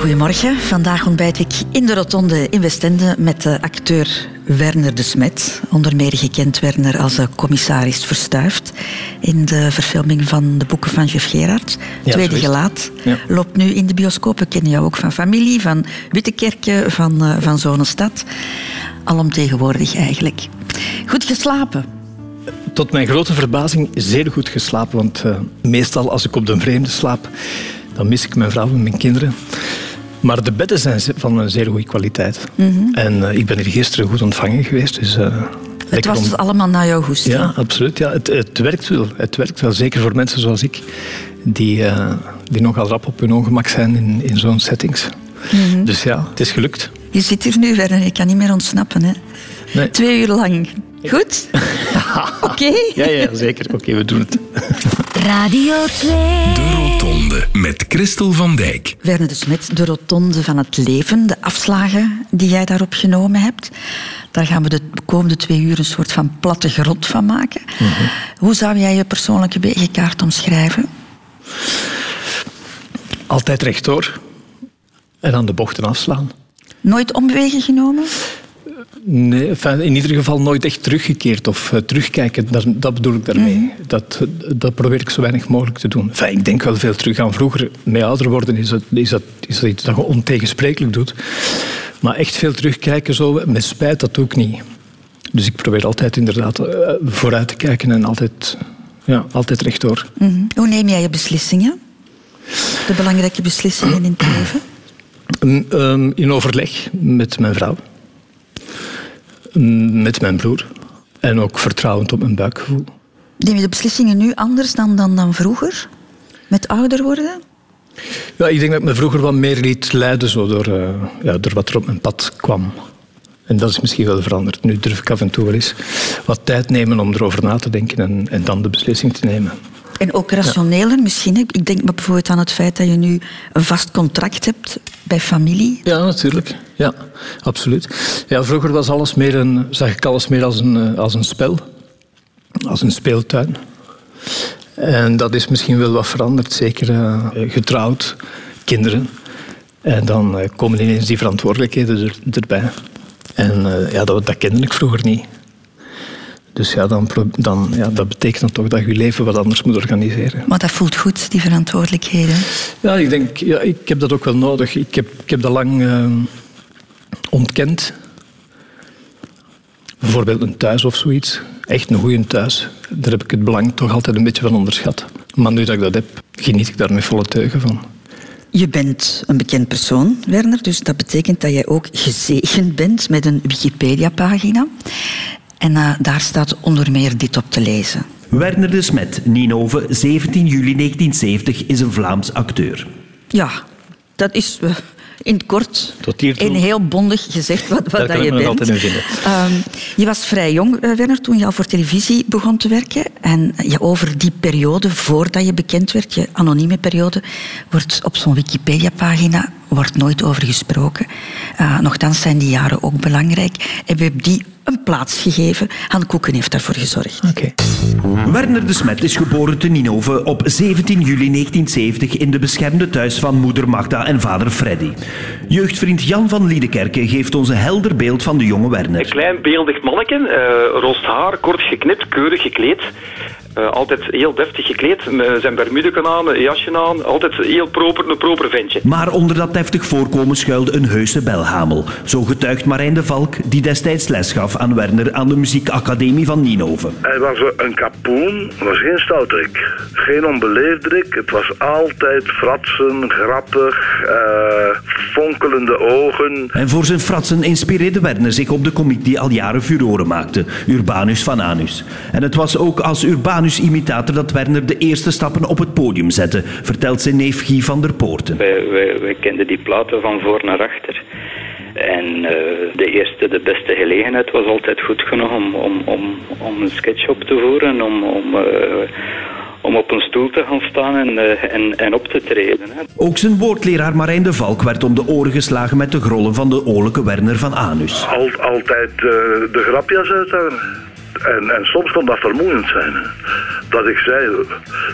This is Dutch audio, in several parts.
Goedemorgen. Vandaag ontbijt ik in de Rotonde in Westende met de acteur Werner de Smet. Onder meer gekend Werner als commissaris Verstuift in de verfilming van de boeken van Jeff Gerard. Tweede Gelaat loopt nu in de bioscoop. We kennen jou ook van Familie, van Wittekerken, van, uh, van Zonestad. Alomtegenwoordig eigenlijk. Goed geslapen? Tot mijn grote verbazing zeer goed geslapen. Want uh, meestal als ik op de vreemde slaap, dan mis ik mijn vrouw en mijn kinderen. Maar de bedden zijn van een zeer goede kwaliteit. Mm -hmm. En uh, ik ben hier gisteren goed ontvangen geweest. Dus, uh, het was om... allemaal naar jouw goesting? Ja, absoluut. Ja, het, het, werkt wel. Het werkt wel. Zeker voor mensen zoals ik, die, uh, die nogal rap op hun ongemak zijn in, in zo'n settings. Mm -hmm. Dus ja, het is gelukt. Je zit hier nu, verder. Je kan niet meer ontsnappen. Hè? Nee. Twee uur lang. Goed? Oké? Okay. Ja, ja, zeker. Oké, okay, we doen het. Radio 2. De Rotonde met Christel van Dijk. Werner de Smet, de Rotonde van het leven. De afslagen die jij daarop genomen hebt. Daar gaan we de komende twee uur een soort van platte grond van maken. Mm -hmm. Hoe zou jij je persoonlijke wegenkaart omschrijven? Altijd rechtdoor. En aan de bochten afslaan. Nooit omwegen genomen? Nee, enfin, in ieder geval nooit echt teruggekeerd of uh, terugkijken. Dat, dat, bedoel ik daarmee. Mm. Dat, dat probeer ik zo weinig mogelijk te doen. Enfin, ik denk wel veel terug aan vroeger. Met ouder worden is dat, is dat, is dat iets dat je ontegensprekelijk doet. Maar echt veel terugkijken, zo, met spijt, dat doe ik niet. Dus ik probeer altijd inderdaad uh, vooruit te kijken en altijd, ja, altijd rechtdoor. Mm -hmm. Hoe neem jij je beslissingen? De belangrijke beslissingen in het leven? Um, in overleg met mijn vrouw met mijn broer. En ook vertrouwend op mijn buikgevoel. Neem je de beslissingen nu anders dan, dan, dan vroeger? Met ouder worden? Ja, ik denk dat ik me vroeger wat meer liet leiden zo door, uh, ja, door wat er op mijn pad kwam. En dat is misschien wel veranderd. Nu durf ik af en toe wel eens wat tijd nemen om erover na te denken en, en dan de beslissing te nemen. En ook rationeler ja. misschien. Ik denk maar bijvoorbeeld aan het feit dat je nu een vast contract hebt bij familie. Ja, natuurlijk. Ja, absoluut. Ja, vroeger was alles meer een, zag ik alles meer als een, als een spel. Als een speeltuin. En dat is misschien wel wat veranderd. Zeker uh, getrouwd, kinderen. En dan uh, komen ineens die verantwoordelijkheden er, erbij. En uh, ja, dat, dat kende ik vroeger niet. Dus ja, dan, dan, ja, dat betekent dan toch dat je je leven wat anders moet organiseren. Maar dat voelt goed, die verantwoordelijkheden? Ja, ik denk, ja, ik heb dat ook wel nodig. Ik heb, ik heb dat lang uh, ontkend. Bijvoorbeeld een thuis of zoiets. Echt een goede thuis. Daar heb ik het belang toch altijd een beetje van onderschat. Maar nu dat ik dat heb, geniet ik daar met volle teugen van. Je bent een bekend persoon, Werner, dus dat betekent dat jij ook gezegend bent met een Wikipedia-pagina. En uh, daar staat onder meer dit op te lezen. Werner de Smet, Ninove, 17 juli 1970, is een Vlaams acteur. Ja, dat is uh, in het kort en heel bondig gezegd wat, wat dat je bent. Um, je was vrij jong, uh, Werner, toen je al voor televisie begon te werken. En je over die periode, voordat je bekend werd, je anonieme periode, wordt op zo'n Wikipedia-pagina wordt nooit over gesproken. Uh, nochtans zijn die jaren ook belangrijk. En we hebben die een plaats gegeven. Han Koeken heeft daarvoor gezorgd. Okay. Werner de Smet is geboren te Ninove op 17 juli 1970 in de beschermde thuis van moeder Magda en vader Freddy. Jeugdvriend Jan van Liedekerke geeft ons een helder beeld van de jonge Werner. Een klein beeldig manneke, uh, rost haar, kort geknipt, keurig gekleed. Uh, altijd heel deftig gekleed, met zijn bermudeken aan, een jasje aan. Altijd heel proper, een proper ventje. Maar onder dat deftig voorkomen schuilde een heuse belhamel. Zo getuigt Marijn de Valk, die destijds les gaf aan Werner aan de muziekacademie van Ninove. Hij was een kapoen, was geen stoutrik. Geen onbeleefdrik. Het was altijd fratsen, grappig, uh, fonkelende ogen. En voor zijn fratsen inspireerde Werner zich op de komiek die al jaren furoren maakte, Urbanus van Anus. En het was ook als Urbanus imitator dat Werner de eerste stappen op het podium zette, vertelt zijn neef Guy van der Poorten. Wij, wij, kenden die platen van voor naar achter. En uh, de eerste, de beste gelegenheid was altijd goed genoeg om, om, om, om een sketch op te voeren, om, om, uh, om op een stoel te gaan staan en, uh, en, en op te treden. Hè. Ook zijn woordleraar Marijn de Valk werd om de oren geslagen met de grollen van de oorlijke Werner van Anus. Al, altijd de grapjas uithangen. En, en soms kon dat vermoeiend zijn. Dat ik zei,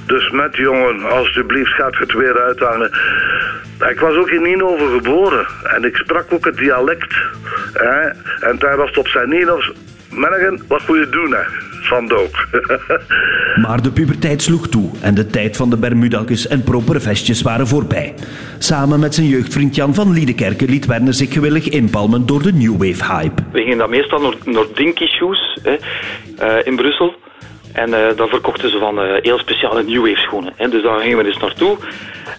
dus met jongen, alsjeblieft gaat het weer uithangen. Ik was ook in Ninove geboren en ik sprak ook het dialect. Hè? En daar was het op zijn Ninovs. Mennigen, wat moet je doen, hè? Van Dook. maar de puberteit sloeg toe en de tijd van de Bermudakjes en propere vestjes waren voorbij. Samen met zijn jeugdvriend Jan van Liedekerke liet Werner zich gewillig inpalmen door de New Wave hype. We gingen dan meestal naar, naar Dinky Shoes hè, uh, in Brussel. En uh, dan verkochten ze van uh, heel speciale New Wave schoenen. Hè. Dus daar gingen we dus naartoe.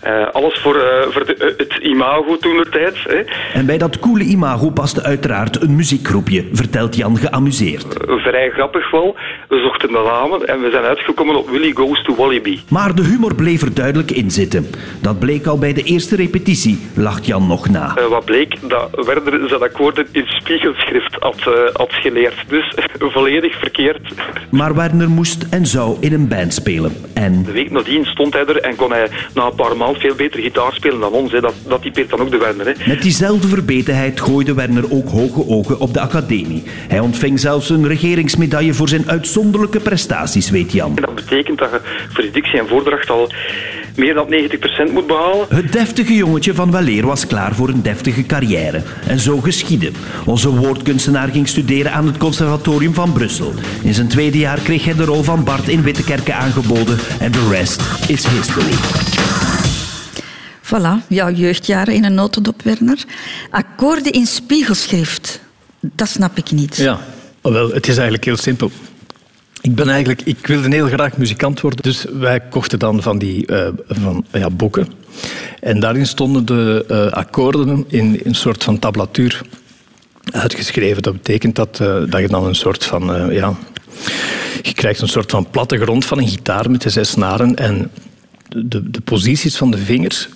Uh, alles voor, voor de, het imago toen de tijd. Hè. En bij dat coole imago paste uiteraard een muziekgroepje, vertelt Jan geamuseerd. vrij grappig wel. We zochten de namen en we zijn uitgekomen op Willy Goes to Wallaby. Maar de humor bleef er duidelijk in zitten. Dat bleek al bij de eerste repetitie, lacht Jan nog na. wat bleek? Dat Werder zijn akkoorden in spiegelschrift had, had geleerd. Dus volledig verkeerd. Maar Werner moest en zou in een band spelen. En... De week nadien stond hij er en kon hij na een paar maanden veel beter gitaar spelen dan ons. Hè. Dat, dat typeert dan ook de Werner. Hè. Met diezelfde verbetenheid gooide Werner ook hoge ogen op de academie. Hij ontving zelfs een regeringsmedaille voor zijn uitzonderlijke prestaties, weet Jan. En dat betekent dat je voor dictie en voordracht al meer dan 90% moet behalen. Het deftige jongetje van Waleer was klaar voor een deftige carrière. En zo geschiedde. Onze woordkunstenaar ging studeren aan het Conservatorium van Brussel. In zijn tweede jaar kreeg hij de rol van Bart in Wittekerken aangeboden. En de rest is history. Voilà, jouw jeugdjaren in een notendop, Werner. Akkoorden in spiegelschrift, dat snap ik niet. Ja, wel, het is eigenlijk heel simpel. Ik, ben eigenlijk, ik wilde heel graag muzikant worden, dus wij kochten dan van die uh, van, ja, boeken. En daarin stonden de uh, akkoorden in, een soort van tablatuur uitgeschreven. Dat betekent dat, uh, dat je dan een soort van... ja, je krijgt een soort van plattegrond van een gitaar met de zes snaren en de, de posities van de vingers,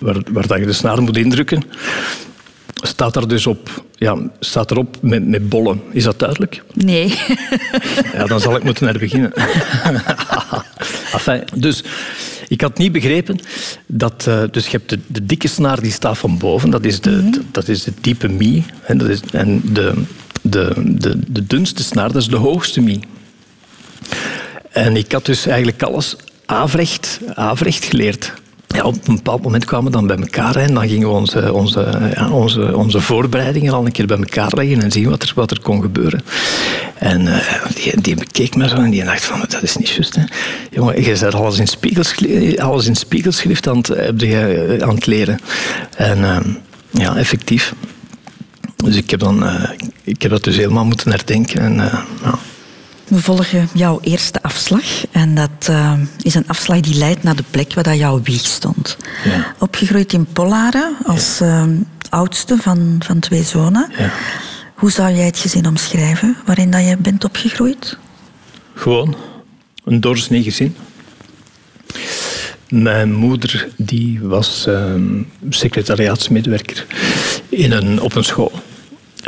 waar, waar dat je de snaren moet indrukken, staat er dus op, ja, staat erop met, met bollen. Is dat duidelijk? Nee. Ja, dan zal ik moeten naar beginnen. enfin, dus ik had niet begrepen dat... Uh, dus je hebt de, de, dikke snaar die staat van boven. Dat is de, mm -hmm. dat is de diepe mi. En, dat is, en de, de, de, de dunste snaar, dat is de hoogste mi. En ik had dus eigenlijk alles averecht, averecht geleerd op een bepaald moment kwamen we dan bij elkaar en dan gingen we onze, onze, ja, onze, onze voorbereidingen al een keer bij elkaar leggen en zien wat er, wat er kon gebeuren. En uh, die, die bekeek me zo en die dacht van, dat is niet juist. Hè. Jongen, je zet alles in, spiegelschrift, alles in spiegelschrift aan het, je, aan het leren. En uh, ja, effectief. Dus ik heb, dan, uh, ik heb dat dus helemaal moeten herdenken. En, ja. We volgen jouw eerste afslag. En dat uh, is een afslag die leidt naar de plek waar dat jouw wieg stond. Ja. Opgegroeid in Pollaren als ja. uh, oudste van, van twee zonen. Ja. Hoe zou jij het gezin omschrijven waarin dat je bent opgegroeid? Gewoon een doorsnee gezin. Mijn moeder die was uh, secretariaatsmedewerker in een, op een school.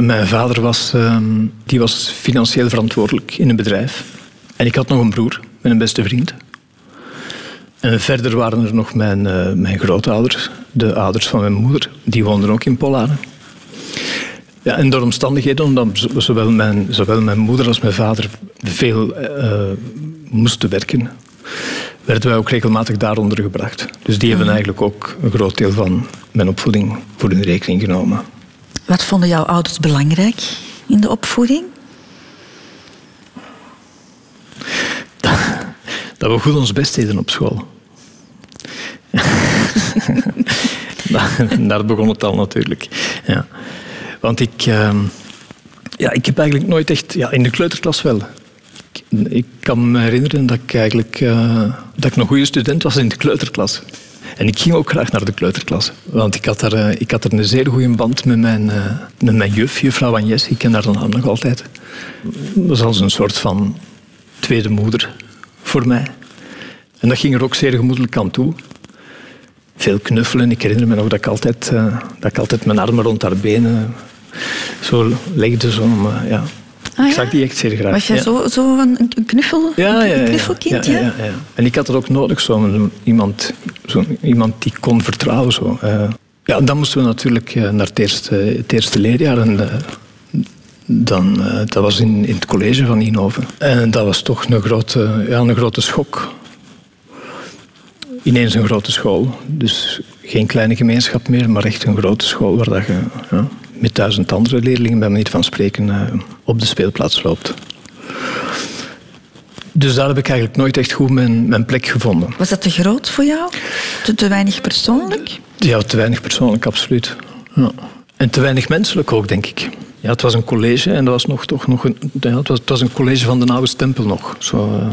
Mijn vader was, uh, die was financieel verantwoordelijk in een bedrijf. En ik had nog een broer met een beste vriend. En verder waren er nog mijn, uh, mijn grootouders, de ouders van mijn moeder. Die woonden ook in Polaren. Ja, en door omstandigheden, omdat zowel mijn, zowel mijn moeder als mijn vader veel uh, moesten werken, werden wij ook regelmatig daaronder gebracht. Dus die hebben eigenlijk ook een groot deel van mijn opvoeding voor hun rekening genomen. Wat vonden jouw ouders belangrijk in de opvoeding? Dat, we goed ons best deden op school. Daar begon het al natuurlijk. Ja. Want ik, uh, ja, ik heb eigenlijk nooit echt... Ja, in de kleuterklas wel. Ik, ik kan me herinneren dat ik eigenlijk uh, dat ik een goede student was in de kleuterklas. En ik ging ook graag naar de kleuterklas. Want ik had, daar, uh, ik had er een zeer goede band met mijn, uh, met mijn juf, juffrouw Agnes. Ik ken haar dan nog altijd. Dat was als een soort van tweede moeder voor mij. En dat ging er ook zeer gemoedelijk aan toe. Veel knuffelen. Ik herinner me nog dat ik altijd, uh, dat ik altijd mijn armen rond haar benen zo legde. Zo, ja. Ah, ik zag die echt zeer graag. Was jij zo, zo een, knuffel, ja, ja, een knuffelkind? Ja, ja, ja, En ik had er ook nodig, zo iemand, zo iemand die kon vertrouwen. Zo. Uh, ja, dan moesten we natuurlijk naar het eerste, het eerste leerjaar. En, uh, dan, uh, dat was in, in het college van Inhoven. En dat was toch een grote, ja, een grote schok. Ineens een grote school. Dus geen kleine gemeenschap meer, maar echt een grote school waar dat je ja, met duizend andere leerlingen, bij manier van spreken, eh, op de speelplaats loopt. Dus daar heb ik eigenlijk nooit echt goed mijn, mijn plek gevonden. Was dat te groot voor jou? Te, te weinig persoonlijk? Ja, te weinig persoonlijk, absoluut. Ja. En te weinig menselijk ook, denk ik. Ja, het was een college en dat was nog, toch nog een, ja, het, was, het was een college van de oude stempel nog. Zo, uh,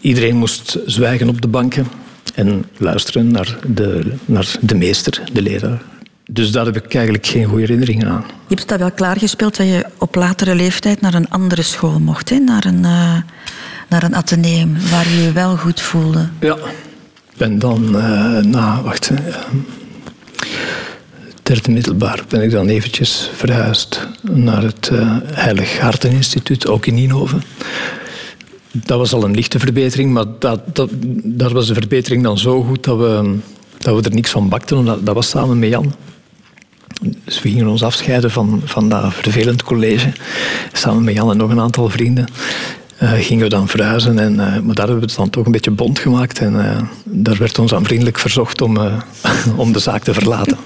iedereen moest zwijgen op de banken en luisteren naar de, naar de meester, de leraar. Dus daar heb ik eigenlijk geen goede herinneringen aan. Je hebt dat wel klaargespeeld dat je op latere leeftijd naar een andere school mocht, hè? Naar, een, uh, naar een ateneum waar je je wel goed voelde. Ja, ik ben dan uh, na, wacht, derde middelbaar ben ik dan eventjes verhuisd naar het uh, Heilig Harteninstituut, ook in Nienhoven. Dat was al een lichte verbetering, maar dat, dat, daar was de verbetering dan zo goed dat we, dat we er niks van bakten. Dat, dat was samen met Jan. Dus we gingen ons afscheiden van, van dat vervelend college. Samen met Jan en nog een aantal vrienden. Uh, gingen we dan verhuizen. En, uh, maar daar hebben we het dan toch een beetje bond gemaakt. En uh, daar werd ons aan vriendelijk verzocht om, om de zaak te verlaten.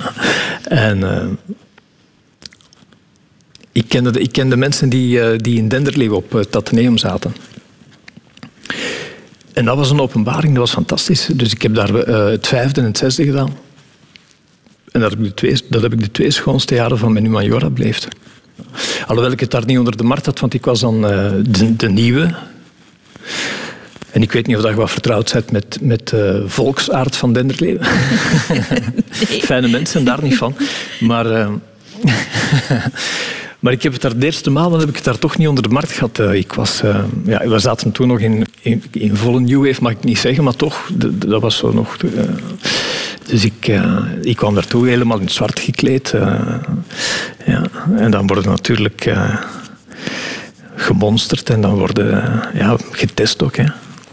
en ik, kende de, ik kende mensen die, die in Denderleeuw op het Atheneum zaten. En dat was een openbaring, dat was fantastisch. Dus ik heb daar het vijfde en het zesde gedaan. En dat heb ik de twee, dat heb ik de twee schoonste jaren van mijn humaniora beleefd. Alhoewel ik het daar niet onder de markt had, want ik was dan uh, de, de, nieuwe. En ik weet niet of je wat vertrouwd bent met, met uh, volksaard van Denderleeuw. Nee. Fijne mensen, daar niet van. Maar, uh, maar ik heb het daar de eerste maanden heb ik het daar toch niet onder de markt gehad. ik was, ja, we zaten toen nog in, in, in volle New Wave, mag ik niet zeggen, maar toch, dat was zo nog... Dus ik, uh, ik kwam daartoe helemaal in zwart gekleed. Uh, ja. En dan worden natuurlijk uh, gemonsterd en dan worden ja, getest ook. Hè.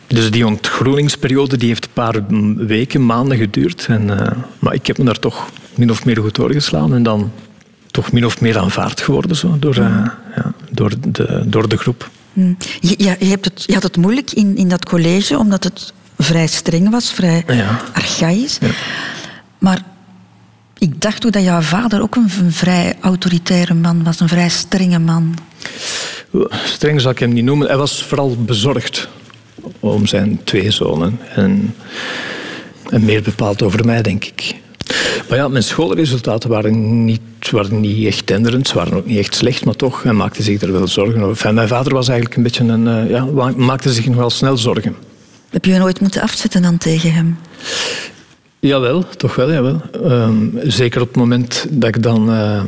Dus die ontgroeningsperiode die heeft een paar weken, maanden geduurd. En, maar ik heb me daar toch min of meer goed doorgeslaan en dan toch min of meer aanvaard geworden zo, door, ja, door, de, door de groep. Hmm. Je, je, hebt het, je had het moeilijk in, in dat college, omdat het vrij streng was, vrij ja. archaïs. Ja. Maar ik dacht ook dat jouw vader ook een, een, vrij autoritaire man was, een vrij strenge man. Streng zal ik hem niet noemen. Hij was vooral bezorgd om zijn twee zonen. En, en meer bepaald over mij, denk ik. Maar ja, mijn schoolresultaten waren niet, waren niet echt tenderend. Ze waren ook niet echt slecht, maar toch, hij maakte zich er wel zorgen over. Enfin, mijn vader was eigenlijk een beetje een... Uh, ja, maakte zich nog wel snel zorgen. Heb je nooit moeten afzetten dan tegen hem? Jawel, toch wel, jawel. Um, zeker op het moment dat ik dan... Uh,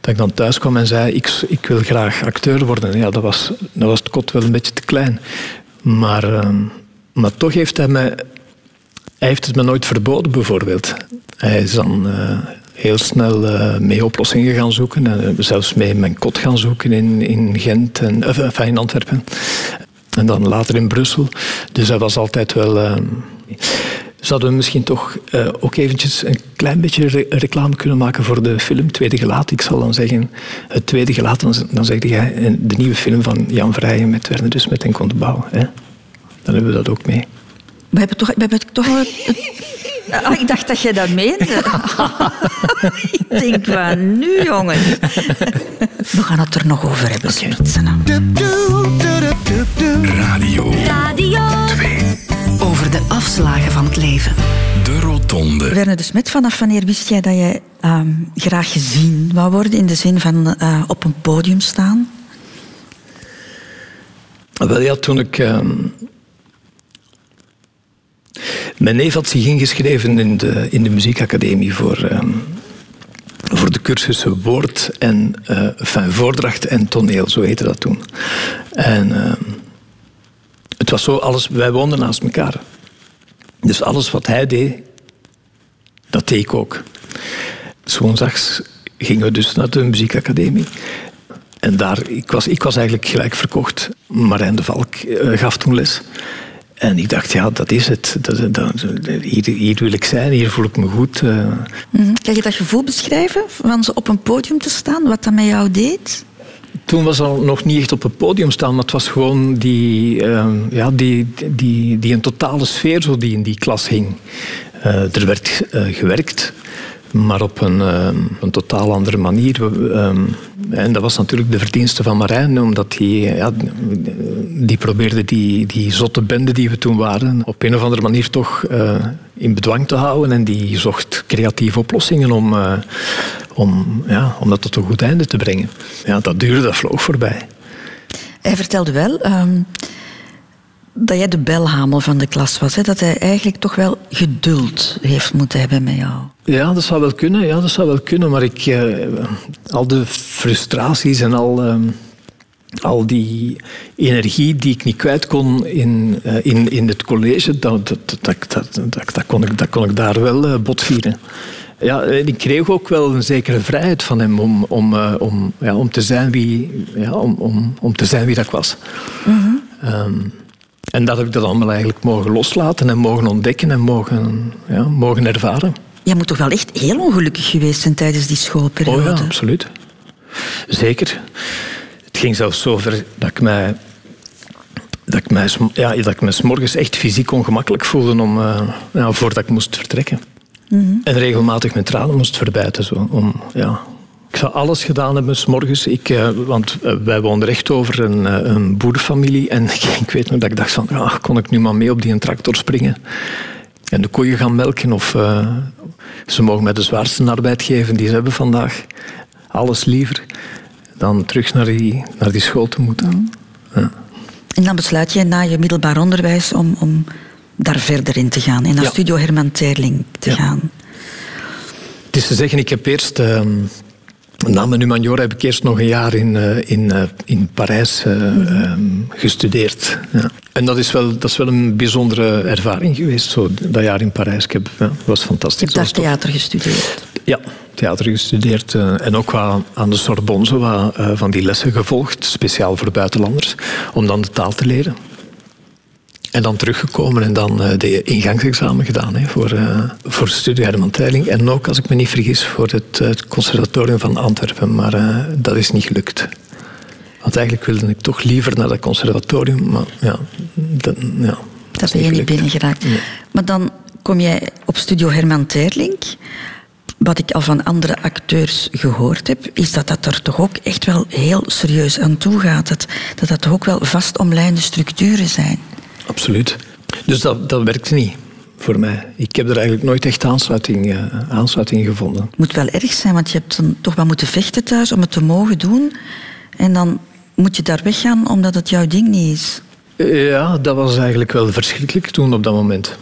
dat ik dan thuis kwam en zei, ik, ik wil graag acteur worden. Ja, dat was, dat was het kot wel een beetje te klein. Maar, uh, maar toch heeft hij mij... Heeft het me nooit verboden, bijvoorbeeld. Hij is dan uh, heel snel uh, mee oplossingen gaan zoeken. En zelfs mee mijn kot gaan zoeken in, in Gent en enfin, in Antwerpen. En dan later in Brussel. Dus hij was altijd wel... Ehm, zouden we misschien toch uh, ook eventjes een klein beetje re reclame kunnen maken voor de film Tweede Gelaat. Ik zal dan zeggen, het Tweede Gelaat, dan, dan zeg jij de nieuwe film van Jan Vrijen met Werner Dus met Enkel de Bouw. Hè? Dan hebben we dat ook mee. We hebben toch, we hebben toch wel... Ah, ik dacht dat je dat meende. ik denk, van nu, jongen. We gaan het er nog over hebben, okay. Radio. Radio 2 over de afslagen van het leven. De Rotonde. Werner de Smet, vanaf wanneer wist jij dat je uh, graag gezien wou worden in de zin van uh, op een podium staan? Wel ja, toen ik. Uh, mijn neef had zich ingeschreven in de, in de muziekacademie voor, ehm, voor de cursussen woord en uh, voordracht en toneel, zo heette dat toen. En ehm, het was zo, alles, wij woonden naast elkaar. Dus alles wat hij deed, dat deed ik ook. Woensdags gingen we dus naar de muziekacademie. En daar, ik was, ik was eigenlijk gelijk verkocht. Marijn de Valk uh, gaf toen les. En ik dacht, ja, dat is het. Dat, dat, hier, hier, wil ik zijn, hier voel ik me goed. Mm Kan je dat gevoel beschrijven, van zo op een podium te staan, wat dat met jou deed? Toen was al nog niet echt op het podium staan, maar het was gewoon die, uh, ja, die, die, die een totale sfeer zo die in die klas hing. er werd gewerkt maar op een, uh, een totaal andere manier. Ehm, en dat was natuurlijk de verdienste van Marijn, omdat hij ja, die probeerde die, die zotte bende die we toen waren op een of andere manier toch uh, in bedwang te houden. En die zocht creatieve oplossingen om, uh, om, ja, om dat tot een goed einde te brengen. Ja, dat duurde, dat vloog voorbij. Hij vertelde wel um, dat jij de belhamel van de klas was. Hè? Dat hij eigenlijk toch wel geduld heeft moeten hebben met jou. Ja, dat zou wel kunnen. Ja, dat zou wel kunnen. Maar ik, uh, al de frustraties en al, uh, al die energie die ik niet kwijt kon in, uh, in, in het college, dat, dat, dat, dat, dat, kon, ik, dat kon ik daar wel botvieren. Ja, ik kreeg ook wel een zekere vrijheid van hem om, om, om, ja, om, te, zijn wie, ja, om, om, om te zijn wie dat ik was. Mm -hmm. um, en dat heb ik dat allemaal eigenlijk mogen loslaten en mogen ontdekken en mogen, ja, mogen ervaren. Jij moet toch wel echt heel ongelukkig geweest zijn tijdens die schoolperiode? Oh ja, absoluut. Zeker. Het ging zelfs zover dat ik mij dat ik mij, ja, dat ik me s morgens echt fysiek ongemakkelijk voelde om, uh, ja, voordat ik moest vertrekken. Mm -hmm. En regelmatig mijn tranen moest verbijten. Zo, om, ja, ik zou alles gedaan hebben s morgens. Ik, uh, want uh, wij woonden recht over een, uh, een boerenfamilie. En ik weet nog dat ik dacht van, ah, kon ik nu maar mee op die tractor springen? En de koeien gaan melken of ze mogen mij de zwaarste arbeid geven die ze hebben vandaag. Alles liever dan terug naar die, naar die school te moeten. Mm. Ja. En dan besluit je na je middelbaar onderwijs om, om daar verder in te gaan. En naar ja. Studio Herman Terling te ja. gaan. Het is te zeggen, ik heb eerst... Ehm, na mijn humaniora heb ik eerst nog een jaar in, uh, in, uh, in Parijs uh, -hmm. um, gestudeerd. Ja. En dat is, wel, dat is wel een bijzondere ervaring geweest, zo, dat jaar in Parijs. Ik heb, ja, was fantastisch. Je hebt daar theater gestudeerd? Ja, theater gestudeerd. en ook wat aan de Sorbonne zo van die lessen gevolgd, speciaal voor buitenlanders, om dan de taal te leren. En dan teruggekomen en dan uh, de ingangsexamen gedaan hè, voor, uh, voor studie Herman Teiling. En ook, als ik me niet vergis, voor het, conservatorium van Antwerpen. Maar uh, dat is niet gelukt. Want eigenlijk wilde ik toch liever naar dat conservatorium. Maar ja, dat, ja, dat ben je niet binnengeraakt. Nee. Maar dan kom jij op studio Herman Terling. Wat ik al van andere acteurs gehoord heb, is dat dat er toch ook echt wel heel serieus aan toe gaat. Dat dat, dat toch ook wel vastomlijnde structuren zijn. Absoluut. Dus dat, dat werkte niet voor mij. Ik heb er eigenlijk nooit echt aansluiting, uh, aansluiting gevonden. Het moet wel erg zijn, want je hebt dan toch wel moeten vechten thuis om het te mogen doen. En dan moet je daar weggaan omdat het jouw ding niet is. Ja, dat was eigenlijk wel verschrikkelijk toen op dat moment.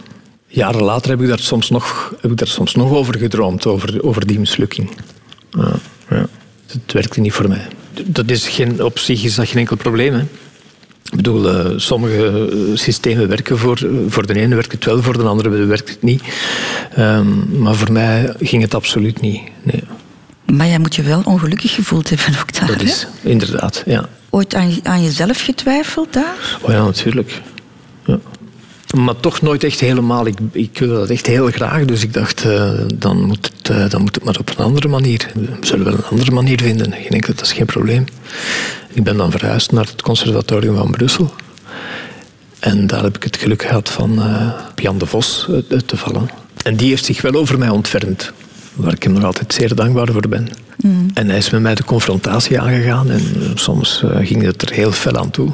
Jaren later heb ik daar soms nog, heb ik daar soms nog over gedroomd, over, over die mislukking. Ja, ja. Het werkte niet voor mij. Dat is geen, op zich is dat geen enkel probleem. Hè. Ik bedoel, uh, sommige systemen werken voor, voor de ene werkt het wel, voor de andere werkt het niet. Um, maar voor mij ging het absoluut niet. Nee. Maar jij moet je wel ongelukkig gevoeld hebben ook daar. Dat is, hè? inderdaad, ja. Ooit aan, aan jezelf getwijfeld daar? Oh ja, natuurlijk. Ja. Maar toch nooit echt helemaal. Ik, ik wilde dat echt heel graag. Dus ik dacht, uh, dan, moet het, uh, dan moet het maar op een andere manier. We zullen wel een andere manier vinden. Ik denk dat dat is geen probleem. Ik ben dan verhuisd naar het conservatorium van Brussel. En daar heb ik het geluk gehad van uh, Jan de Vos uit te vallen. En die heeft zich wel over mij ontfermd. Waar ik hem nog altijd zeer dankbaar voor ben. Mm. En hij is met mij de confrontatie aangegaan. En soms ging het er heel fel aan toe.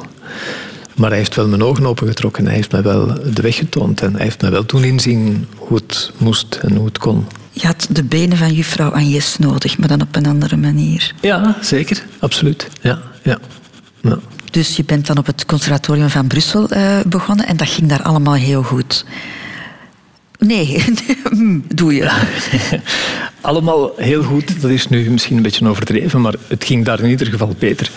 Maar hij heeft wel mijn ogen opengetrokken. Hij heeft mij wel de weg getoond. En hij heeft mij wel toen inzien hoe het moest en hoe het kon. Je had de benen van juffrouw Agnes nodig, maar dan op een andere manier. Ja, zeker. Absoluut. Ja, ja. ja. Dus je bent dan op het conservatorium van Brussel uh, begonnen en dat ging daar allemaal heel goed. Nee, doe je. Allemaal heel goed. Dat is nu misschien een beetje overdreven, maar het ging daar in ieder geval beter.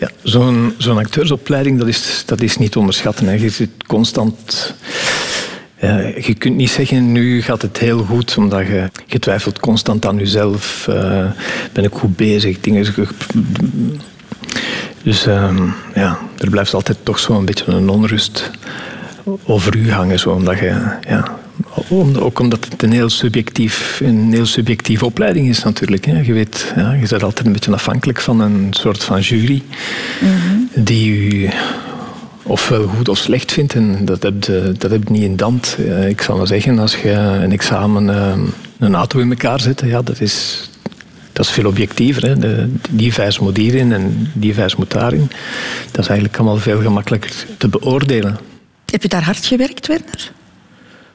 Ja, Zo'n zo'n acteursopleiding, dat is, dat is niet te onderschatten. Hè. Je zit constant... Je kunt niet zeggen, nu gaat het heel goed, omdat je, je twijfelt constant aan jezelf. Uh, ben ik goed bezig? Dingen... Dus uh, ja, er blijft altijd toch zo'n beetje een onrust over u hangen, zo, omdat je... Ja, ook omdat het een heel subjectief, een heel subjectieve opleiding is natuurlijk. Hè. Je weet, ja, je bent altijd een beetje afhankelijk van een soort van jury mm -hmm. die u ofwel goed of slecht vindt. En dat heb je, dat heb je niet in dand. Ik zou maar zeggen, als je een examen, een auto in elkaar zet, ja, dat is, dat is veel objectiever. Hè. De, die vers moet hierin en die vers moet daarin. Dat is eigenlijk allemaal veel gemakkelijker te beoordelen. Heb je daar hard gewerkt, Werner?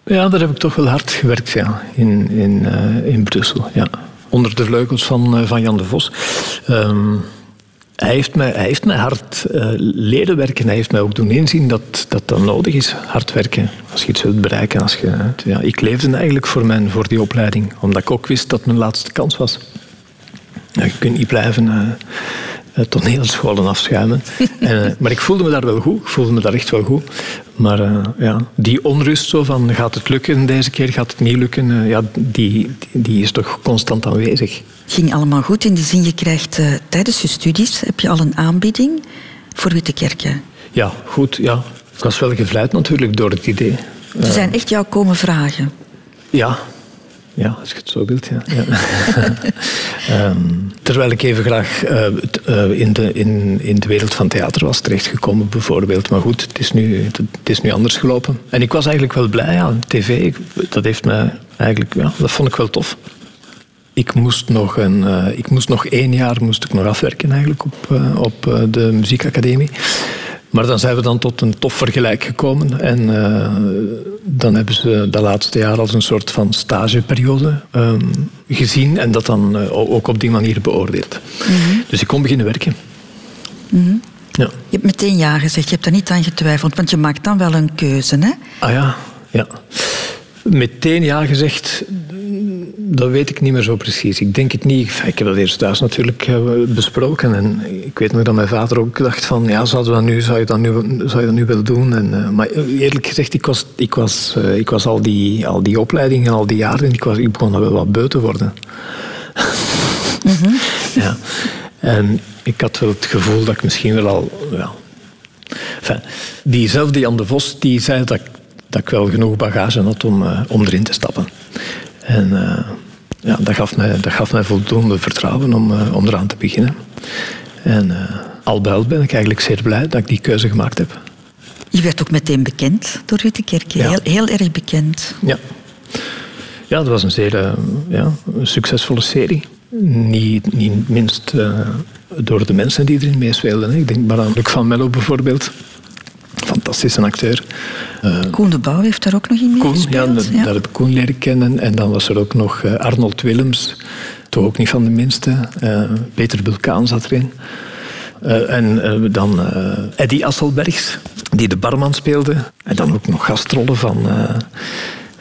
Ja, daar heb ik toch wel hard gewerkt, ja. In, in, uh, in Brussel, ja. Onder de vleugels van, van Jan de Vos. Um, hij heeft mij, hij heeft mij hard uh, leren werken. Hij heeft mij ook doen inzien dat, dat dat nodig is, hard werken. Als je iets wilt bereiken. Als je, ja, ik leefde eigenlijk voor, mijn, voor die opleiding. Omdat ik ook wist dat mijn laatste kans was. Ja, je kunt niet blijven uh, toneelscholen afschuimen. en, uh, maar ik voelde me daar wel goed. Ik voelde me daar echt wel goed. Maar uh, ja, die onrust zo van gaat het lukken deze keer, gaat het niet lukken, ja, die, die is toch constant aanwezig. Het ging allemaal goed in die zin, je krijgt tijdens je studies, heb je al een aanbieding voor Wittekerken? Ja, goed, ja. Ik was wel gevleid natuurlijk door het idee. Ze zijn echt jou komen vragen? Ja, ja, als je het zo wilt, ja. ja. um, terwijl ik even graag uh, uh, in, de, in, in de wereld van theater was terechtgekomen, bijvoorbeeld. Maar goed, het is, nu, het, is nu anders gelopen. En ik was eigenlijk wel blij aan tv. Dat heeft me eigenlijk, ja, dat vond ik wel tof. Ik moest nog, een, uh, ik moest nog één jaar moest ik nog afwerken eigenlijk op, op de muziekacademie. Maar dan zijn we dan tot een tof vergelijk gekomen. En dan hebben ze dat laatste jaar als een soort van stageperiode um, gezien. En dat dan ook op die manier beoordeeld. Mm -hmm. Dus ik kon beginnen werken. Mm -hmm. ja. Je hebt meteen ja gezegd, je hebt daar niet aan getwijfeld. Want je maakt dan wel een keuze, hè? Ah ja, ja. Meteen ja gezegd, dat weet ik niet meer zo precies. Ik denk het niet. Ik heb dat eerst thuis natuurlijk eh, besproken. En ik weet nog dat mijn vader ook dacht van... Ja, zou, dat nu, zou, je, dat nu, zou je dat nu willen doen? En, uh, maar eerlijk gezegd, ik was, ik was, uh, ik was al, die, al die opleidingen, al die jaren... Ik, was, ik begon wel wat beu te worden. Mm -hmm. ja. En ik had wel het gevoel dat ik misschien wel al... Ja, enfin, diezelfde Jan de Vos, die zei dat, dat ik wel genoeg bagage had om, om erin te stappen. En uh, ja, dat, gaf mij, dat gaf mij voldoende vertrouwen om, uh, om eraan te beginnen. En al bij al ben ik eigenlijk zeer blij dat ik die keuze gemaakt heb. Je werd ook meteen bekend door Wittekerk. Ja. Heel, heel erg bekend. Ja. Ja, dat was een zeer ja, succesvolle serie. Niet, niet minst door de mensen die erin meespeelden. Ik denk maar aan Luc van Mello bijvoorbeeld fantastische acteur. Uh, Koen de Bouw heeft daar ook nog in meegespeeld. Ja, daar heb ik Koen leren kennen. En dan was er ook nog uh, Arnold Willems, toch ook niet van de minste. Uh, Peter Bulkaan zat erin. en dan Eddie Asselbergs, die de barman speelde. En dan ook nog gastrollen van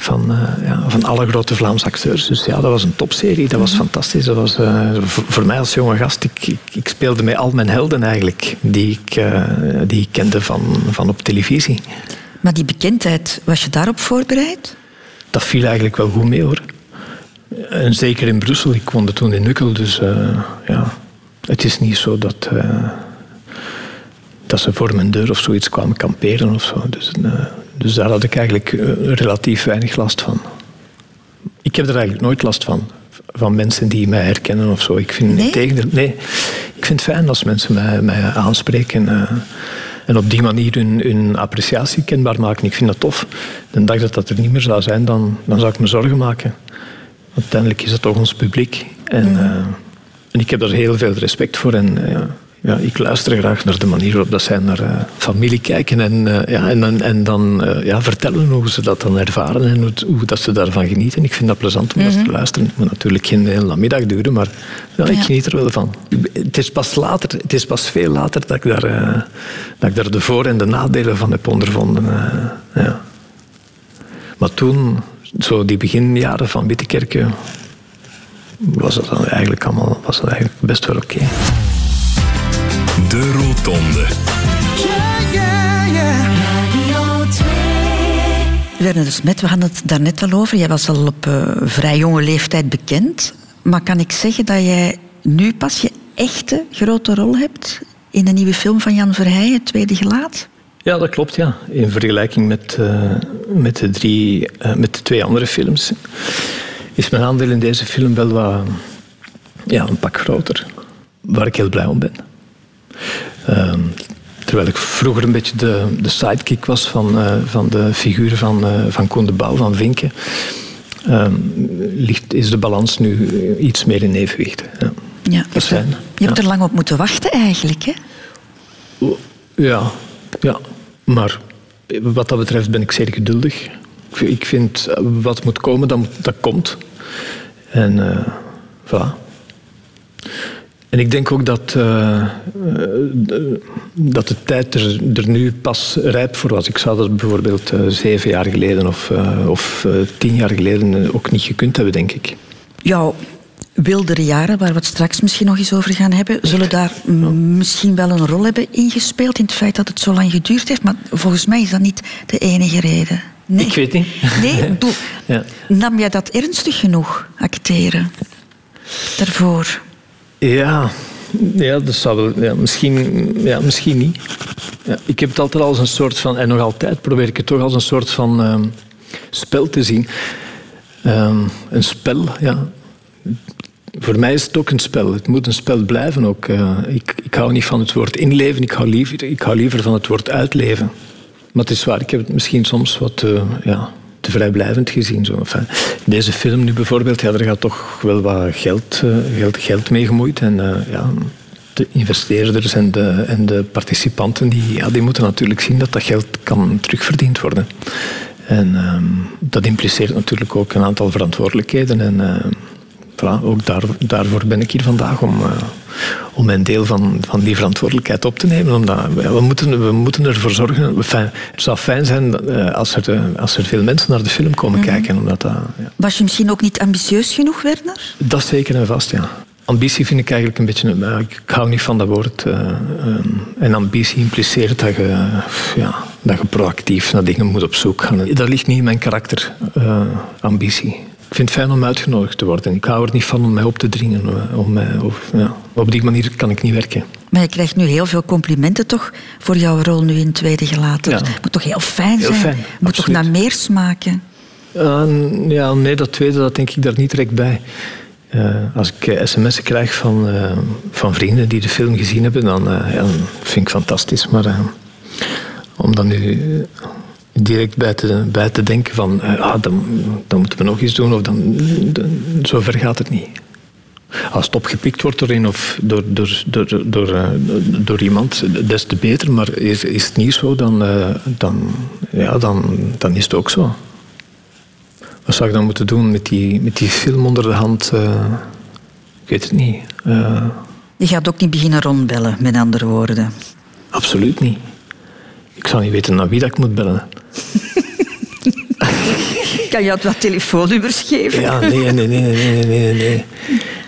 van, uh, ja, van alle grote Vlaamse acteurs. Dus ja, dat was een topserie. Dat was fantastisch. Dat was, uh, voor, voor, mij als jonge gast, ik, ik, ik, speelde met al mijn helden eigenlijk, die ik, uh, die ik kende van, van op televisie. Maar die bekendheid, was je daarop voorbereid? Dat viel eigenlijk wel goed mee hoor. En zeker in Brussel, ik woonde toen in Nukkel, dus ja, het is niet zo dat dat ze voor mijn deur of zoiets kwamen kamperen of zo. Dus, uh, dus daar had ik eigenlijk uh, relatief weinig last van. Ik heb er eigenlijk nooit last van. Van mensen die mij herkennen of zo. Ik vind, nee? Tegen, nee, ik vind het fijn als mensen mij, mij aanspreken. Uh, en op die manier hun, hun, appreciatie kenbaar maken. Ik vind dat tof. De dag dat dat er niet meer zou zijn, dan, dan zou ik me zorgen maken. Uiteindelijk is het toch ons publiek. En, mm. en ik heb daar heel veel respect voor. En, ja, ik luister graag naar de manier waarop dat zij naar uh, familie kijken en, uh, ja, en, en dan uh, ja, vertellen hoe ze dat dan ervaren en hoe, hoe, dat ze daarvan genieten. Ik vind dat plezant om mm -hmm. dat te luisteren. Het moet natuurlijk geen hele middag duren, maar ja, ik ja. geniet er wel van. Het is pas later, het is pas veel later dat ik daar, dat ik daar de voor- en de nadelen van heb ondervonden. ja. Maar toen, zo die beginjaren van Wittekerken, was dat dan eigenlijk allemaal was dat eigenlijk best wel oké. Okay. De Rotonde. Yeah, yeah, yeah. Werner de Smet, we hadden het daarnet al over. Jij was al op uh, vrij jonge leeftijd bekend. Maar kan ik zeggen dat jij nu pas je echte grote rol hebt in een nieuwe film van Jan Verheij, Het Tweede Gelaat? Ja, dat klopt. Ja. In vergelijking met, uh, met, de drie, uh, met de twee andere films is mijn aandeel in deze film wel wat, ja, een pak groter. Waar ik heel blij om ben. Uh, terwijl ik vroeger een beetje de, de sidekick was van, van de figuren van, van Koen de Bouw, van Vinken, ehm, ligt, is de balans nu iets meer in evenwicht. Ja. Ja, dat is fijn. Je hebt er lang op moeten wachten eigenlijk, hè? Ja, ja. maar wat dat betreft ben ik zeer geduldig. Ik vind wat moet komen, dat, dat komt. En uh, voilà. En ik denk ook dat, uh, dat de tijd er, er, nu pas rijp voor was. Ik zou dat bijvoorbeeld uh, zeven jaar geleden of, of tien jaar geleden ook niet gekund hebben, denk ik. Jouw wildere jaren, waar we het straks misschien nog eens over gaan hebben, zullen daar misschien wel een rol hebben ingespeeld in het feit dat het zo lang geduurd heeft. Maar volgens mij is dat niet de enige reden. Nee. Ik weet niet. Nee, doe, ja. nam jij dat ernstig genoeg, acteren? Daarvoor? Ja, ja, dat zou ja, misschien, ja, misschien niet. Ja, ik heb het altijd als een soort van, en nog altijd probeer ik het toch als een soort van uh, spel te zien. Um, een spel, ja. Voor mij is het ook een spel. Het moet een spel blijven ook. Uh, ik, ik hou niet van het woord inleven, ik hou, liever, ik hou liever van het woord uitleven. Maar het is waar, ik heb het misschien soms wat uh, ja, te vrijblijvend gezien. Zo. Enfin, deze film nu bijvoorbeeld, ja, er gaat toch wel wat geld, uh, geld, geld mee gemoeid. En uh, ja, de investeerders en de, en de participanten die, ja, die moeten natuurlijk zien dat dat geld kan terugverdiend worden. En ehm, dat impliceert natuurlijk ook een aantal verantwoordelijkheden. En voilà, ook daar, daarvoor ben ik hier vandaag om, om mijn deel van, van die verantwoordelijkheid op te nemen. Omdat we, moeten, we moeten ervoor zorgen. het zou fijn zijn eh, als er, eh, als er veel mensen naar de film komen mhm. kijken. Omdat dat, ja. Was je misschien ook niet ambitieus genoeg, Werner? Dat zeker en vast, ja. Ambitie vind ik eigenlijk een beetje. Uh, ik hou niet van dat woord. Uh, en ambitie impliceert dat je, ja, dat je proactief naar dingen moet op zoek gaan. Dat ligt niet in mijn karakter, ambitie ik vind het fijn om uitgenodigd te worden. Ik hou er niet van om mij op te dringen. Eh, om mij, of, ja. Op die manier kan ik niet werken. Maar je krijgt nu heel veel complimenten toch voor jouw rol nu in Tweede Gelaten. Het moet toch heel fijn heel zijn? Fijn, moet toch naar meer smaken? Uh, ja, nee, dat tweede dat denk ik daar niet direct bij. Uh, als ik uh, sms'en krijg van, van vrienden die de film gezien hebben, dan, ja, dan vind ik fantastisch. Maar om dan nu direct bij te, bij te denken van uh, ah, dan, dan moeten we nog iets doen of dan, dan zover gaat het niet. Als het opgepikt wordt door een of door, door, door, door, uh, door iemand, des te beter. Maar is, is het niet zo, dan, uh, dan, ja, dan, dan is het ook zo. Wat zou ik dan moeten doen met die, met die film onder de hand? ik weet het niet. Je gaat ook niet beginnen rondbellen, met andere woorden. Absoluut niet. Ik zou niet weten naar wie dat ik moet bellen. kan je wat telefoonnummers geven? Ja, nee, nee, nee, nee, nee, nee, nee.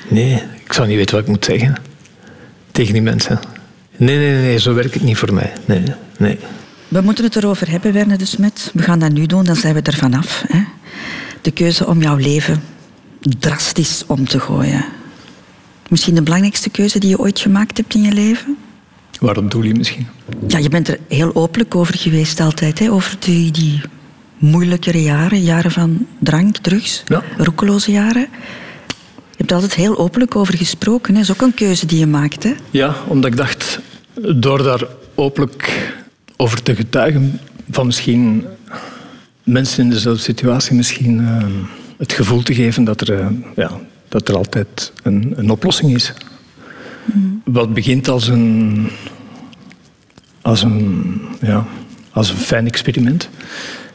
Nee, ik zou niet weten wat ik moet zeggen. Tegen die mensen. Nee, nee, nee, zo werkt het niet voor mij. Nee, nee. We moeten het erover hebben, Werner de Smet. We gaan dat nu doen, dan zijn we er vanaf. Hè? De keuze om jouw leven drastisch om te gooien. Misschien de belangrijkste keuze die je ooit gemaakt hebt in je leven? Waarom doe je misschien? Ja, je bent er heel openlijk over geweest altijd. Hè? Over die, die moeilijkere jaren. Jaren van drank, drugs, ja. roekeloze jaren. Je hebt er altijd heel openlijk over gesproken. Dat is ook een keuze die je maakt. Hè? Ja, omdat ik dacht, door daar openlijk over te getuigen... van misschien mensen in dezelfde situatie... misschien uh, het gevoel te geven dat er, uh, ja, dat er altijd een, een oplossing is. Wat begint als een, als een, ja, als een fijn experiment,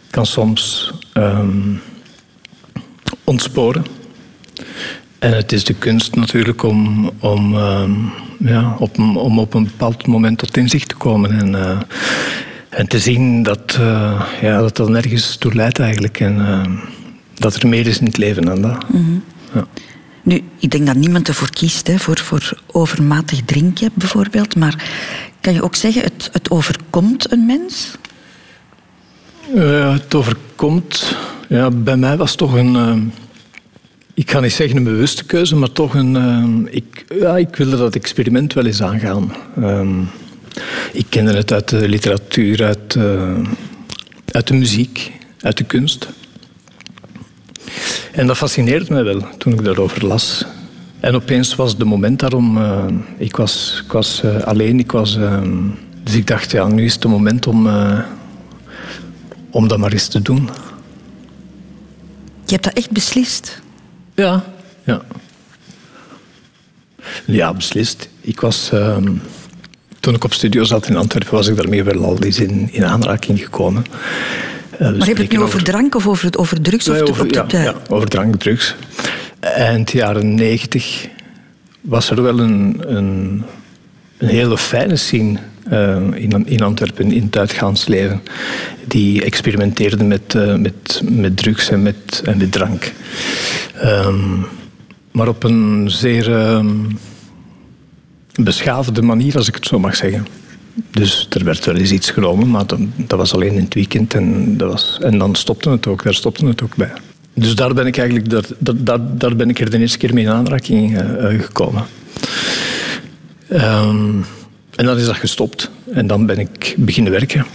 kan soms um, ontsporen. En het is de kunst natuurlijk om, om, um, ja, op, om op een bepaald moment tot inzicht te komen. En, uh, en te zien dat, uh, ja, dat dat nergens toe leidt eigenlijk. En uh, dat er meer is in het leven dan dat. Mm -hmm. ja. Nu, ik denk dat niemand ervoor kiest, hè, voor, voor overmatig drinken bijvoorbeeld. Maar kan je ook zeggen, het, het overkomt een mens? Uh, het overkomt... Ja, bij mij was toch een... Uh, ik ga niet zeggen een bewuste keuze, maar toch een... Uh, ik, ja, ik wilde dat experiment wel eens aangaan. Ehm, ik kende het uit de literatuur, uit, uit de muziek, uit de kunst. En dat fascineerde mij wel toen ik daarover las. En opeens was het moment daarom. Uh, ik was, ik was uh, alleen, ik was uh, Dus ik dacht, ja, nu is het moment om, uh, om dat maar eens te doen. Je hebt dat echt beslist? Ja, ja. Ja, beslist. Ik was... Uh, toen ik op studio zat in Antwerpen, was ik daarmee wel al eens in, in aanraking gekomen. Uh, maar heb je het nu over, drank of over, over drugs? Nee, of over, ja, ja, over drank, drugs. Eind jaren negentig was er wel een, een, een hele fijne scene uh, in, in Antwerpen, in het uitgaansleven. Die experimenteerde met, uh, met, met drugs en met, en met drank. Um, maar op een zeer um, beschaafde manier, als ik het zo mag zeggen. Dus er werd wel eens iets genomen, maar dat, was alleen in het weekend en, dat was, en dan stopte het ook, daar stopte het ook bij. Dus daar ben ik eigenlijk daar, daar, daar ben ik er de eerste keer mee in aanraking uh, gekomen. Um, en dan is dat gestopt en dan ben ik beginnen werken.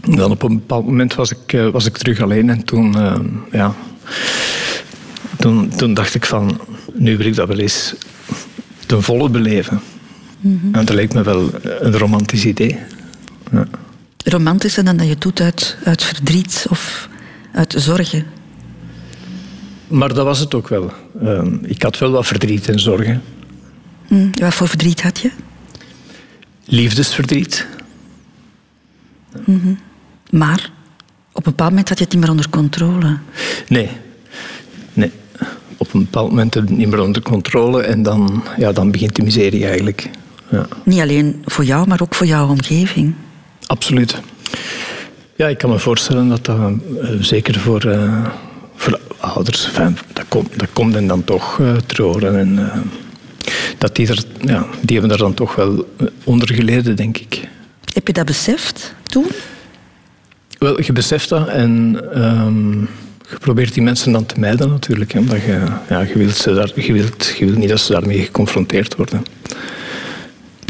En dan op een bepaald moment was ik, uh, was ik terug alleen en toen, uh, ja, toen, toen dacht ik van, nu wil ik dat wel eens ten volle beleven. Mm -hmm. En dat leek me wel een romantisch idee. Ja. Romantischer dan dat je doet uit, uit verdriet of uit zorgen? Maar dat was het ook wel. Uh, ik had wel wat verdriet en zorgen. Mm, wat voor verdriet had je? Liefdesverdriet. Mm -hmm. Maar op een bepaald moment had je het niet meer onder controle. Nee. Nee. Op een bepaald moment heb je het niet meer onder controle en dan, ja, dan begint de miserie eigenlijk. Ja. Niet alleen voor jou, maar ook voor jouw omgeving. Absoluut. Ja, ik kan me voorstellen dat dat uh, zeker voor, uh, voor ouders, dat, komt, dat komt en dan toch uh, te horen. En, dat die, er, ja, die hebben er dan toch wel onder geleden, denk ik. Heb je dat beseft toen? Wel, je beseft dat en um, je probeert die mensen dan te mijden natuurlijk. Hè, omdat je, ja, je, wilt ze daar, je, wilt, je wilt niet dat ze daarmee geconfronteerd worden.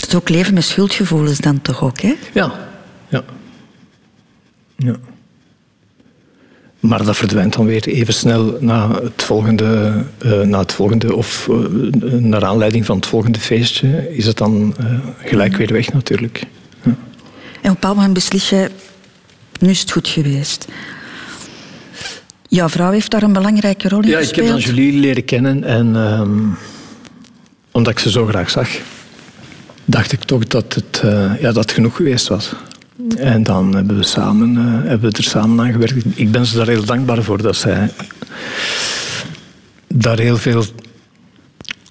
Het is ook leven met schuldgevoelens dan toch ook, hè? Ja, ja. ja. Maar dat verdwijnt dan weer even snel na het volgende, uh, na het volgende of uh, naar aanleiding van het volgende feestje is het dan uh, gelijk weer weg natuurlijk. Ja. En op een bepaald moment beslis je, nu is het goed geweest. Jouw vrouw heeft daar een belangrijke rol in ja, gespeeld. Ja, ik heb dan Julie leren kennen en um, omdat ik ze zo graag zag, dacht ik toch dat het, ja, dat genoeg geweest was. En dan hebben we, samen, uh, hebben we er samen aan gewerkt. Ik ben ze daar heel dankbaar voor dat zij daar heel veel,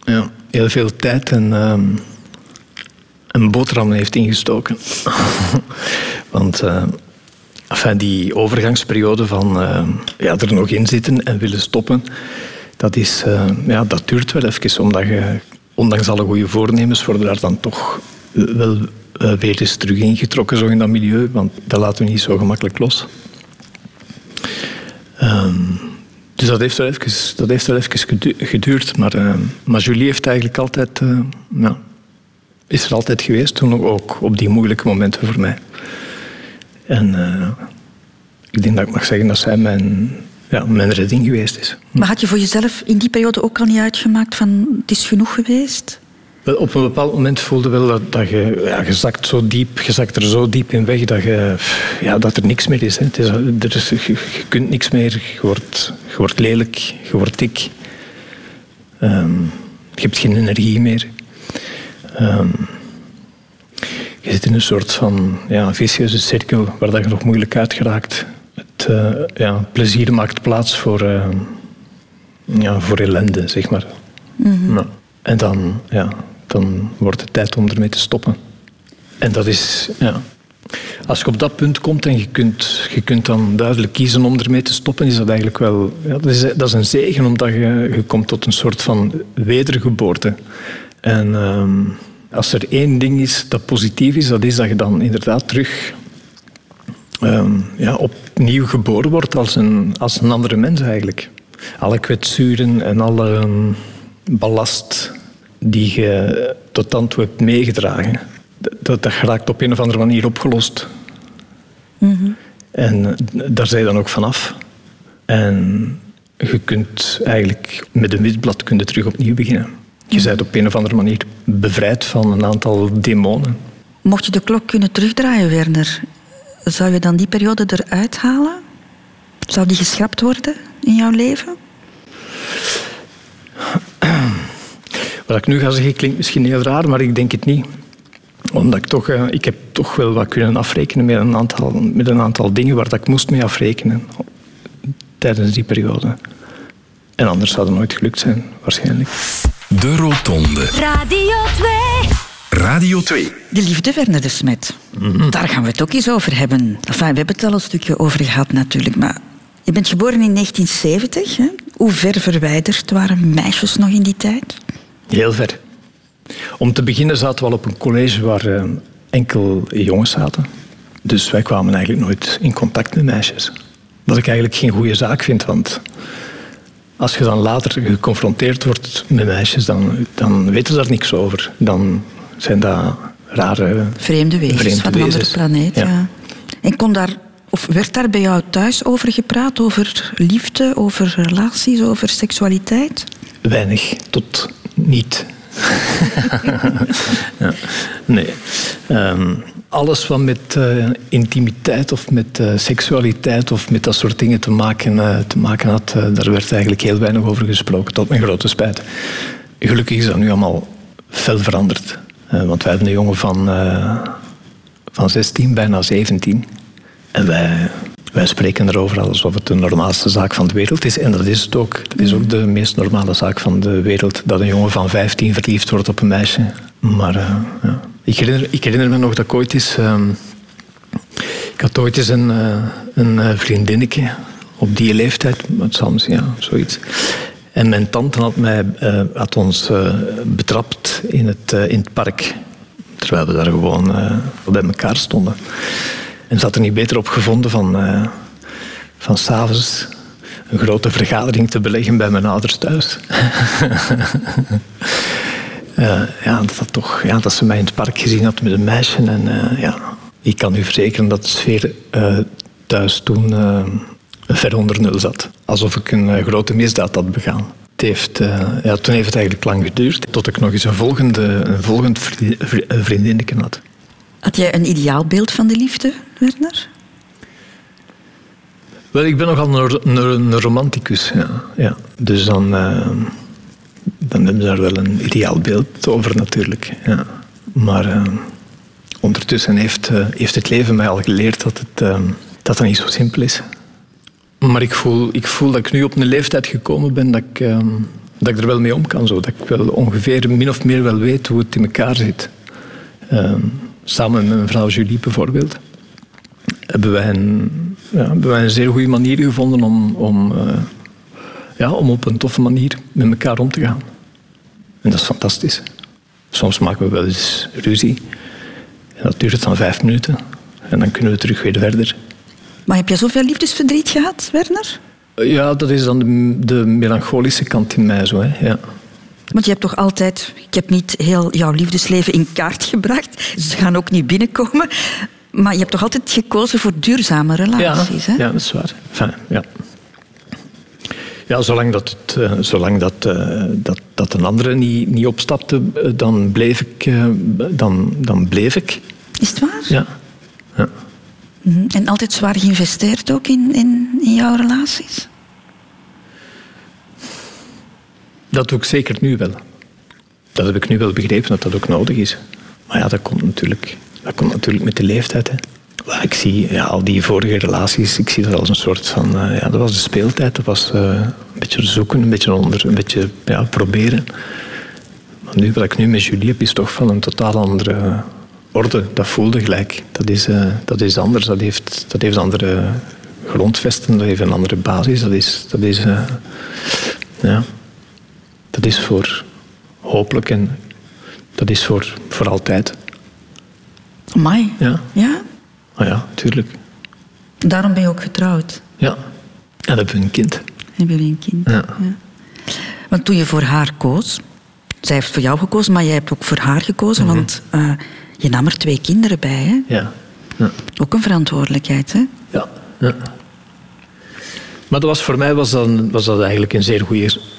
ja, heel veel tijd en, um, en boterham heeft ingestoken. Want uh, die overgangsperiode van ja, er nog in zitten en willen stoppen, dat, is, ja, dat duurt wel even. Omdat je, ondanks alle goede voornemens, worden daar dan toch wel uh, weer eens terug ingetrokken zo in dat milieu, want dat laten we niet zo gemakkelijk los. Um, dus dat heeft wel even, dat heeft wel even geduurd. Maar, uh, maar Julie heeft eigenlijk altijd, uh, ja, is er altijd geweest, toen ook op die moeilijke momenten voor mij. En ik denk dat ik mag zeggen dat zij mijn, ja, mijn redding geweest is. Maar had je voor jezelf in die periode ook al niet uitgemaakt van het is genoeg geweest? Wel, op een bepaald moment voelde wel dat, dat je, ja, je zakt zo diep, je zakt er zo diep in weg dat, je, ja, dat er niks meer is. Hè. Het is, er is je, je, kunt niks meer, je wordt, je wordt lelijk, je wordt dik. Um, je hebt geen energie meer. Um, je zit in een soort van ja, vicieuze cirkel waar dat je nog moeilijk uit geraakt. Het uh, ja, plezier maakt plaats voor, uh, ja, voor ellende, zeg maar. Mm -hmm. nou, en dan, ja, dan wordt het tijd om ermee te stoppen. En dat is, ja. Als je op dat punt komt en je kunt, je kunt dan duidelijk kiezen om ermee te stoppen, is dat eigenlijk wel ja, dat is, dat is een zegen, omdat je, je komt tot een soort van wedergeboorte. En um, als er één ding is dat positief is, dat is dat je dan inderdaad terug um, ja, opnieuw geboren wordt als een, als een andere mens eigenlijk. Alle kwetsuren en alle um, ballast die je tot dan toe hebt meegedragen, dat, dat geraakt op een of andere manier opgelost. Mm -hmm. En daar zij dan ook vanaf. En je kunt eigenlijk met een wit blad terug opnieuw beginnen. Je bent op een of andere manier bevrijd van een aantal demonen. Mocht je de klok kunnen terugdraaien, Werner, zou je dan die periode eruit halen? Zou die geschrapt worden in jouw leven? Wat ik nu ga zeggen klinkt misschien heel raar, maar ik denk het niet. Omdat ik toch, uh, ik heb toch wel wat kunnen afrekenen met een aantal, met een aantal dingen waar dat ik moest mee afrekenen tijdens die periode. En anders zou het nooit gelukt zijn, waarschijnlijk. De Rotonde. Radio 2. Radio 2. De liefde, Werner de Smet. Mm Daar gaan we het ook eens over hebben. Enfin, we hebben het al een stukje over gehad natuurlijk, maar je bent geboren in 1970. Hè? Hoe ver verwijderd waren meisjes nog in die tijd? Heel ver. Om te beginnen zaten we al op een college waar uh, enkel jongens zaten. Dus wij kwamen eigenlijk nooit in contact met meisjes. Wat ik eigenlijk geen goede zaak vind, want als je dan later geconfronteerd wordt met meisjes, dan, dan weten ze daar niks over. Dan zijn dat rare... Vreemde wezens vreemde van een andere planeet, ja. ja. En kon daar, of werd daar bij jou thuis over gepraat? Over liefde, over relaties, over seksualiteit? Weinig, tot niet. ja. Nee. Um, alles wat met uh, intimiteit of met uh, seksualiteit of met dat soort dingen te maken, uh, te maken had, daar werd eigenlijk heel weinig over gesproken, tot mijn grote spijt. Gelukkig is dat nu allemaal fel veranderd. Want wij hebben een jongen van, van 16, bijna 17. En wij, wij spreken erover alsof het de normaalste zaak van de wereld is. En dat is het ook. Het is ook de meest normale zaak van de wereld dat een jongen van 15 verliefd wordt op een meisje. Maar ja. Ik herinner, ik herinner me nog dat ik ooit eens... Uh, ik had ooit eens een, uh, een eh, vriendinnetje op die leeftijd, het zal ja, zoiets. En mijn tante had, mij, uh, had ons betrapt in het, in het park. Terwijl we daar gewoon bij elkaar stonden. En ze had er niet beter op gevonden van, van s'avonds een grote vergadering te beleggen bij mijn ouders thuis. Ja, dat, toch, ja, dat ze mij in het park gezien had met een meisje. En ja, ik kan u verzekeren dat de sfeer thuis toen ver onder nul zat. Alsof ik een grote misdaad had begaan. Het heeft, ja, toen heeft het eigenlijk lang geduurd tot ik nog eens een volgende, een volgend vriendinnetje had. Had jij een ideaalbeeld van de liefde, Werner? Wel, ik ben nogal een, een, een romanticus. Ja. Ja. Dus dan dan hebben ze daar wel een ideaal beeld over natuurlijk. Ja. Maar uh, ondertussen heeft, heeft het leven mij al geleerd dat het, dat het niet zo simpel is. Maar ik voel, ik voel dat ik nu op een leeftijd gekomen ben dat ik, dat ik er wel mee om kan. Zo. Dat ik wel ongeveer min of meer wel weet hoe het in elkaar zit. samen met mijn vrouw Julie bijvoorbeeld hebben wij een, ja, hebben wij een zeer goede manier gevonden om, om ja, om op een toffe manier met elkaar om te gaan. En dat is fantastisch. Soms maken we wel eens ruzie. En dat duurt dan vijf minuten. En dan kunnen we terug weer verder. Maar heb je zoveel liefdesverdriet gehad, Werner? Ja, dat is dan de, de melancholische kant in mij zo. Hè. Ja. Want je hebt toch altijd... Ik heb niet heel jouw liefdesleven in kaart gebracht. Ze gaan ook niet binnenkomen. Maar je hebt toch altijd gekozen voor duurzame relaties, ja, hè? Ja, dat is waar. Enfin, ja. Ja, zolang dat, uh, zolang dat, uh, dat, dat een andere niet, niet opstapte, dan bleef ik. dan, dan bleef ik. Is het waar? Ja. ja. -hmm. En altijd zwaar geïnvesteerd ook in, in, in jouw relaties? Dat doe ik zeker nu wel. Dat heb ik nu wel begrepen dat dat ook nodig is. Maar ja, dat komt natuurlijk, dat komt natuurlijk met de leeftijd. Hè. Ik zie ja, al die vorige relaties, ik zie dat als een soort van, uh, ja, dat was de speeltijd, dat was uh, een beetje zoeken, een beetje onder, een beetje ja, proberen. Maar nu, wat ik nu met Julie heb, is toch van een totaal andere orde. Dat voelde gelijk. Dat is, uh, dat is anders, dat heeft, dat heeft andere grondvesten, dat heeft een andere basis. Dat is, dat is, ja, dat is voor hopelijk en dat is voor, voor altijd. Mai. Ja. ja? Ah ja, tuurlijk. Daarom ben je ook getrouwd? Ja. En hebben we een kind. Hebben we een kind, ja. ja. Want toen je voor haar koos... Zij heeft voor jou gekozen, maar jij hebt ook voor haar gekozen. Mm -hmm. Want uh, je nam er twee kinderen bij, hè? Ja. ja. Ook een verantwoordelijkheid, hè? Ja. ja. Maar dat was, voor mij was, dan, was dat eigenlijk een zeer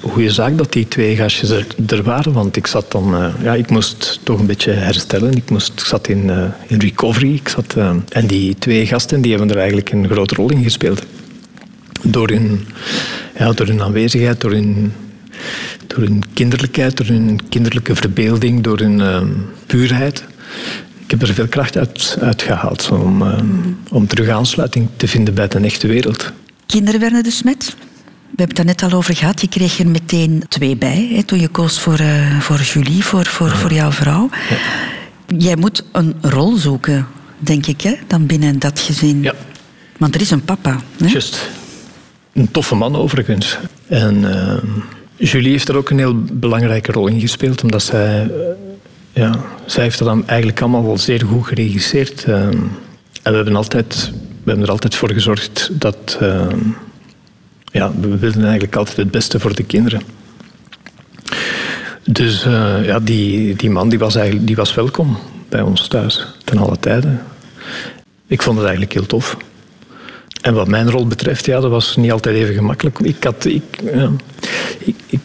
goede zaak dat die twee gastjes er, er waren. Want ik zat dan, uh, ja, ik moest toch een beetje herstellen. Ik, moest, ik zat in, uh, in recovery. Ik zat, uh, en die twee gasten die hebben er eigenlijk een grote rol in gespeeld. Door hun, ja, door hun aanwezigheid, door hun, door hun kinderlijkheid, door hun kinderlijke verbeelding, door hun puurheid. Ik heb er veel kracht uit, uit gehaald om, om terug aansluiting te vinden bij de echte wereld. Kinderen de Smet. We hebben het daar net al over gehad. Je kreeg er meteen twee bij hè, toen je koos voor, uh, voor Julie, voor, voor, voor jouw vrouw. Ja. Jij moet een rol zoeken, denk ik, hè, dan binnen dat gezin. Ja. Want er is een papa. Hè? Just. Een toffe man overigens. En uh, Julie heeft er ook een heel belangrijke rol in gespeeld, omdat zij, ja, zij heeft dat dan eigenlijk allemaal wel zeer goed geregisseerd. en we hebben altijd we hebben er altijd voor gezorgd dat. Uh, ja, we wilden eigenlijk altijd het beste voor de kinderen. Dus uh, ja, die, die man die was, eigenlijk, die was welkom bij ons thuis, ten alle tijden. Ik vond het eigenlijk heel tof. En wat mijn rol betreft, ja, dat was niet altijd even gemakkelijk. Ik, had, ik, ik, ik,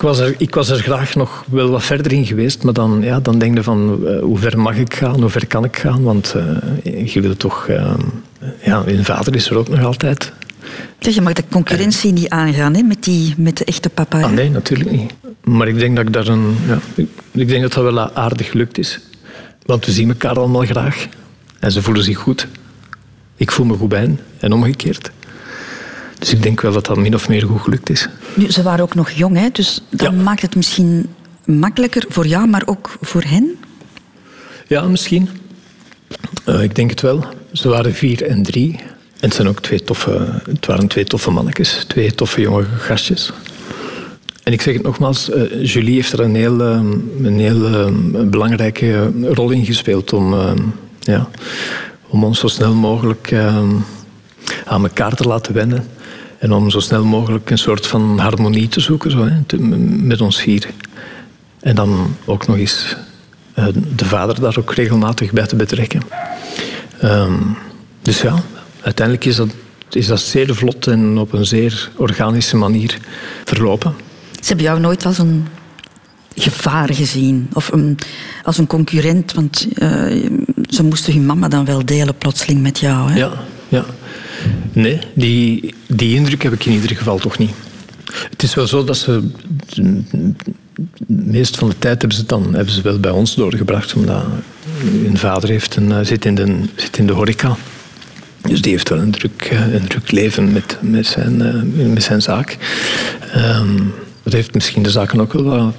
was er, ik was er graag nog wel wat verder in geweest, maar dan, ja, dan denk je van uh, hoe ver mag ik gaan, hoe ver kan ik gaan? Want uh, je wil toch ja, mijn vader is er ook nog altijd. Zeg, je mag de concurrentie niet aangaan hè, met, die, met de echte papa. Ah, nee, natuurlijk niet. Maar ik denk dat ik daar een. Ja, ik, denk dat dat wel aardig gelukt is. Want we zien elkaar allemaal graag. En ze voelen zich goed. Ik voel me goed bij hen. En omgekeerd. Dus ik denk wel dat dat min of meer goed gelukt is. Nu, ze waren ook nog jong, hè? dus dat maakt het misschien makkelijker voor jou, maar ook voor hen? Ja, misschien. Uh, ik denk het wel. Ze waren vier en drie. En het, zijn ook twee toffe, het waren twee toffe mannetjes. Twee toffe jonge gastjes. En ik zeg het nogmaals, uh, Julie heeft er een heel, um, een heel belangrijke rol in gespeeld om, ja, om ons zo snel mogelijk aan elkaar te laten wennen. En om zo snel mogelijk een soort van harmonie te zoeken zo, hè, met ons vier. En dan ook nog eens uh, de vader daar ook regelmatig bij te betrekken. Um, dus ja, uiteindelijk is dat, is dat zeer vlot en op een zeer organische manier verlopen. Ze hebben jou nooit als een gevaar gezien of een, als een concurrent, want uh, ze moesten hun mama dan wel delen plotseling met jou. Hè? Ja, ja. Nee, die, die indruk heb ik in ieder geval toch niet. Het is wel zo dat ze. De meeste van de tijd hebben ze, dan, hebben ze wel bij ons doorgebracht, omdat hun vader heeft een, eh, zit, in de, zit in de horeca. Dus die heeft wel een druk, eh, een druk leven met, met, zijn, eh, met zijn zaak. Um, dat heeft misschien de zaken ook wel wat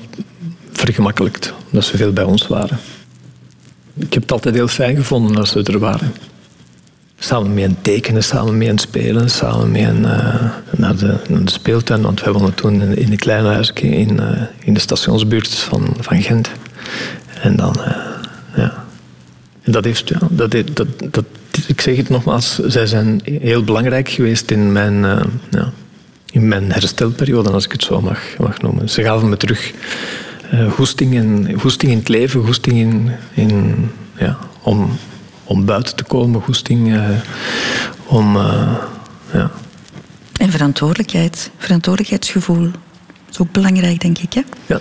vergemakkelijkt, omdat ze veel bij ons waren. Ik heb het altijd heel fijn gevonden als ze er waren. Samen mee aan tekenen, samen mee aan spelen, samen mee uh, naar, de, de speeltuin. Want we woonden toen in, in een klein huisje in, uh, in de stationsbuurt van, van Gent. En dan, uh, ja. En dat heeft, ja, dat, dat, dat, ik zeg het nogmaals, zij zijn heel belangrijk geweest in mijn, ja, in mijn herstelperiode, als ik het zo mag, mag noemen. Ze gaven me terug goesting, in, goesting in het leven, goesting in, in, ja, om om buiten te komen, goesting. Uh, om, uh, ja. En verantwoordelijkheid, verantwoordelijkheidsgevoel. Dat is ook belangrijk, denk ik. Hè? Ja.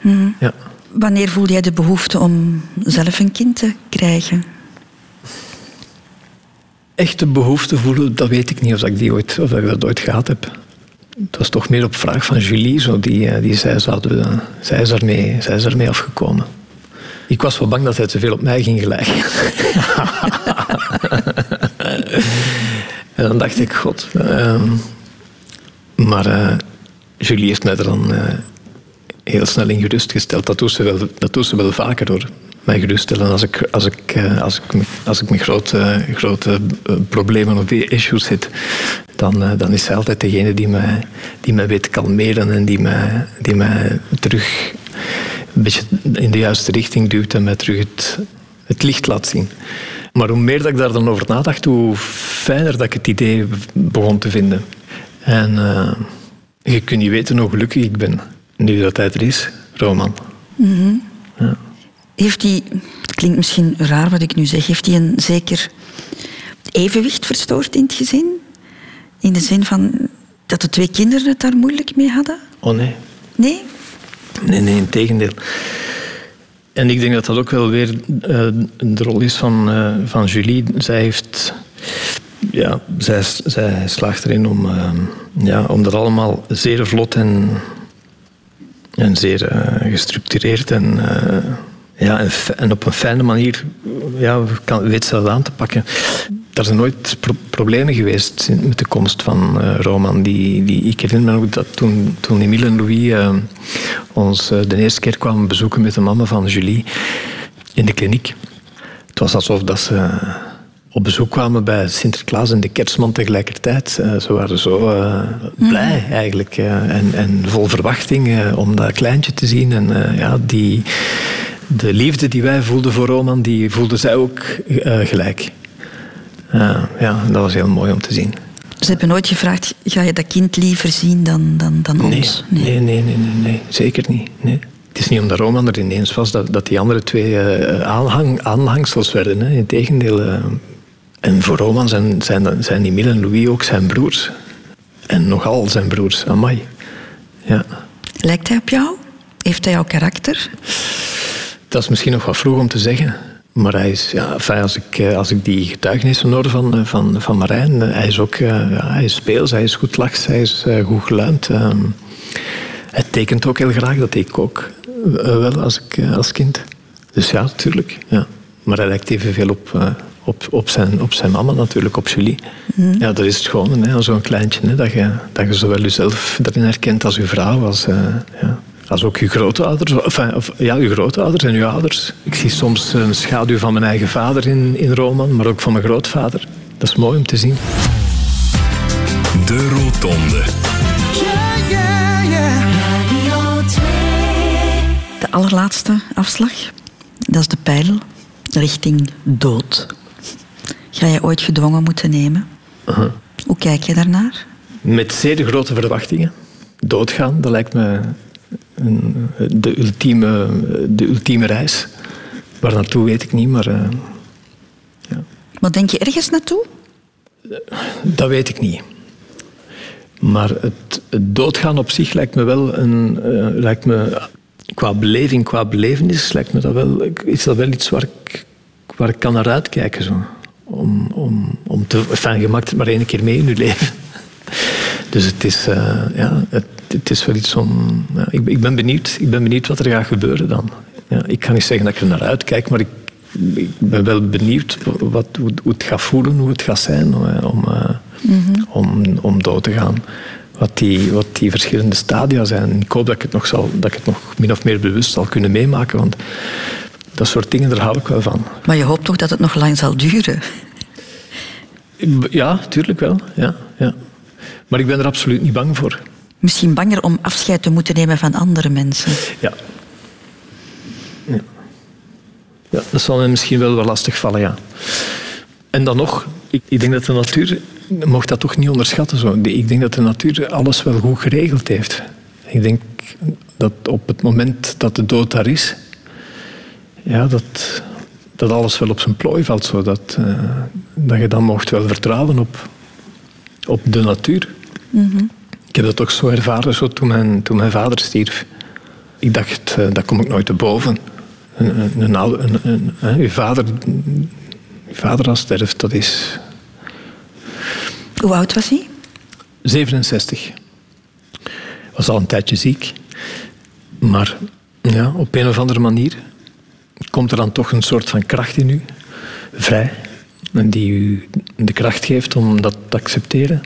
Mm. ja. Wanneer voelde jij de behoefte om zelf een kind te krijgen? Echte behoefte voelen, dat weet ik niet of ik, die ooit, of ik dat ooit gehad heb. Het was toch meer op vraag van Julie, zo, die, eh, die zei, zouden, zij, is ermee, zij is ermee afgekomen. Ik was wel bang dat hij te veel op mij ging gelijken. en dan dacht ik, god. Uh, maar uh, Julie heeft mij er dan uh, heel snel in gerustgesteld. Dat doet ze wel, dat doet ze wel vaker hoor. Mij geruststellen als ik, als ik, uh, als ik, als ik met grote, grote problemen of issues zit. Dan, dan is zij altijd degene die mij, die mij weet kalmeren en die mij, die mij terug een beetje in de juiste richting duwt en mij terug het, het licht laat zien. Maar hoe meer dat ik daar dan over nadacht, hoe fijner dat ik het idee begon te vinden. En uh, je kunt niet weten hoe gelukkig ik ben nu dat hij er is, Roman. Mm ja. Heeft hij, het klinkt misschien raar wat ik nu zeg, heeft hij een zeker evenwicht verstoord in het gezin? In de zin van, dat de twee kinderen het daar moeilijk mee hadden? Oh nee. Nee? Nee, nee, in tegendeel. En ik denk dat dat ook wel weer uh, de rol is van, uh, van Julie. Zij heeft... Ja, zij, zij slaagt erin om, uh, ja, om dat allemaal zeer vlot en, en zeer gestructureerd en, ja, en, en, op een fijne manier ja, kan, weet ze dat aan te pakken er zijn nooit problemen geweest met de komst van uh, Roman. Die, die, ik herinner me ook dat toen, toen Emile en Louis uh, ons uh, de eerste keer kwamen bezoeken met de mama van Julie in de kliniek. Het was alsof dat ze op bezoek kwamen bij Sinterklaas en de kerstman tegelijkertijd. ze waren zo blij mhm. eigenlijk en, en vol verwachting om dat kleintje te zien. En ja, die, de liefde die wij voelden voor Roman, die voelden zij ook gelijk. Uh, ja, dat was heel mooi om te zien. Ze hebben nooit gevraagd, ga je dat kind liever zien dan, dan, dan ons? Nee, nee, nee, nee, nee, zeker niet. Nee. Het is niet omdat Roman er ineens was dat, dat die andere twee uh, aanhang, aanhangsels werden. Hè. Integendeel. Uh, en voor Roman zijn, zijn, zijn Emile en Louis ook zijn broers. En nogal zijn broers, amai. Ja. Lijkt hij op jou? Heeft hij jouw karakter? Dat is misschien nog wat vroeg om te zeggen. Maar hij is, ja, als, ik, eh, als ik die getuigenissen hoor van, eh, van, van Marijn, eh, hij is ook ja, hij is speels, hij is goed lachs, hij is goed geluimd. Ehm, hij tekent ook heel graag, dat deed ik ook wel als, ik, als kind. Dus ja, natuurlijk. Ja. Maar hij lijkt evenveel op, op, op, zijn, op zijn mama natuurlijk, op Julie. Mhm. Ja, dat is het gewoon, zo'n kleintje, hè, dat, je, dat je zowel jezelf erin herkent als je vrouw. Als, ja. Als ook uw grootouders, enfin, of, ja, uw grootouders en uw ouders. Ik zie soms een schaduw van mijn eigen vader in, in Roman, maar ook van mijn grootvader. Dat is mooi om te zien. De Rotonde. De allerlaatste afslag, dat is de pijl richting dood. Ga je ooit gedwongen moeten nemen? Hoe kijk je daarnaar? Met zeer grote verwachtingen. Doodgaan, dat lijkt me de, ultieme, de ultieme reis. Waar naartoe weet ik niet, maar... Uh, ja. Maar denk je ergens naartoe? Dat weet ik niet. Maar het, het doodgaan op zich lijkt me wel een... Uh, lijkt me, qua beleving, qua belevenis, lijkt me dat wel, is dat wel iets waar ik, waar ik kan naar uitkijken. Zo. Om, om, om te... Enfin, je maakt het maar één keer mee in je leven. Dus het is, uh, ja, het, het, is wel iets om... Ja, ik, ik, ben benieuwd, ik ben benieuwd wat er gaat gebeuren dan. Ja, ik kan niet zeggen dat ik er naar uitkijk, maar ik, ik ben wel benieuwd wat, hoe, hoe, het gaat voelen, hoe het gaat zijn om, uh, om, om dood te gaan. Wat die, wat die verschillende stadia zijn. Ik hoop dat ik, het nog zal, dat ik het nog min of meer bewust zal kunnen meemaken. Want dat soort dingen, daar hou ik wel van. Maar je hoopt toch dat het nog lang zal duren? Ja, tuurlijk wel. Ja, ja. Maar ik ben er absoluut niet bang voor. Misschien banger om afscheid te moeten nemen van andere mensen. Ja. Ja, ja dat zal me misschien wel wel lastig vallen, ja. En dan nog, ik, ik denk dat de natuur, mocht dat toch niet onderschatten, zo. ik denk dat de natuur alles wel goed geregeld heeft. Ik denk dat op het moment dat de dood daar is, ja, dat, dat alles wel op zijn plooi valt. Zo. Dat, uh, dat je dan mocht wel vertrouwen op, op de natuur. Ik heb dat toch zo ervaren zo toen, mijn, toen mijn vader stierf. Ik dacht, uh, dat kom ik nooit te boven. Een, een, een, een, uw, vader, uw vader als sterft, dat is... Hoe oud was hij? 67. Was al een tijdje ziek. Maar ja, op een of andere manier komt er dan toch een soort van kracht in u, vrij, en die u de kracht geeft om dat te accepteren.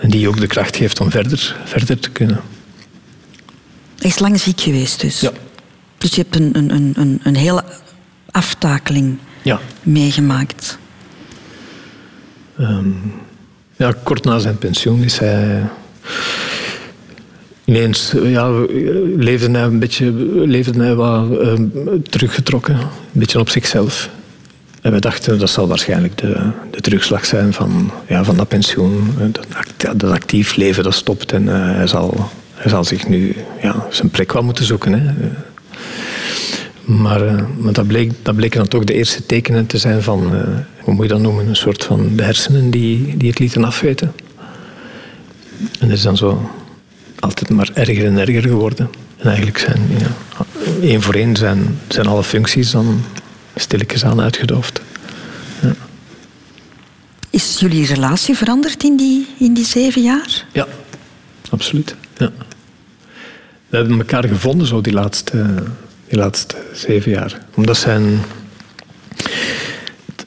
En die ook de kracht geeft om verder, verder te kunnen. Hij is lang ziek geweest dus? Ja. Dus je hebt een, een, een, een hele aftakeling ja. meegemaakt? Um, ja, kort na zijn pensioen is hij ineens ja, leefde hij een beetje leefde hij wat uh, teruggetrokken, een beetje op zichzelf. En we dachten dat zal waarschijnlijk de, de terugslag zijn van, ja, van dat pensioen. Dat, dat actief leven dat stopt en uh, hij, zal, hij zal zich nu ja, zijn plek wel moeten zoeken. Hè. Maar, maar dat, bleek, dat bleken dan toch de eerste tekenen te zijn van, hoe moet je dat noemen, een soort van hersenen die, die het lieten afweten. En dat is dan zo altijd maar erger en erger geworden. En eigenlijk zijn, ja, één voor één zijn, zijn alle functies dan stilletjes aan uitgedoofd. Ja. Is jullie relatie veranderd in die, in die zeven jaar? Ja, absoluut. Ja. We hebben elkaar gevonden zo die laatste, die laatste zeven jaar. Omdat zijn...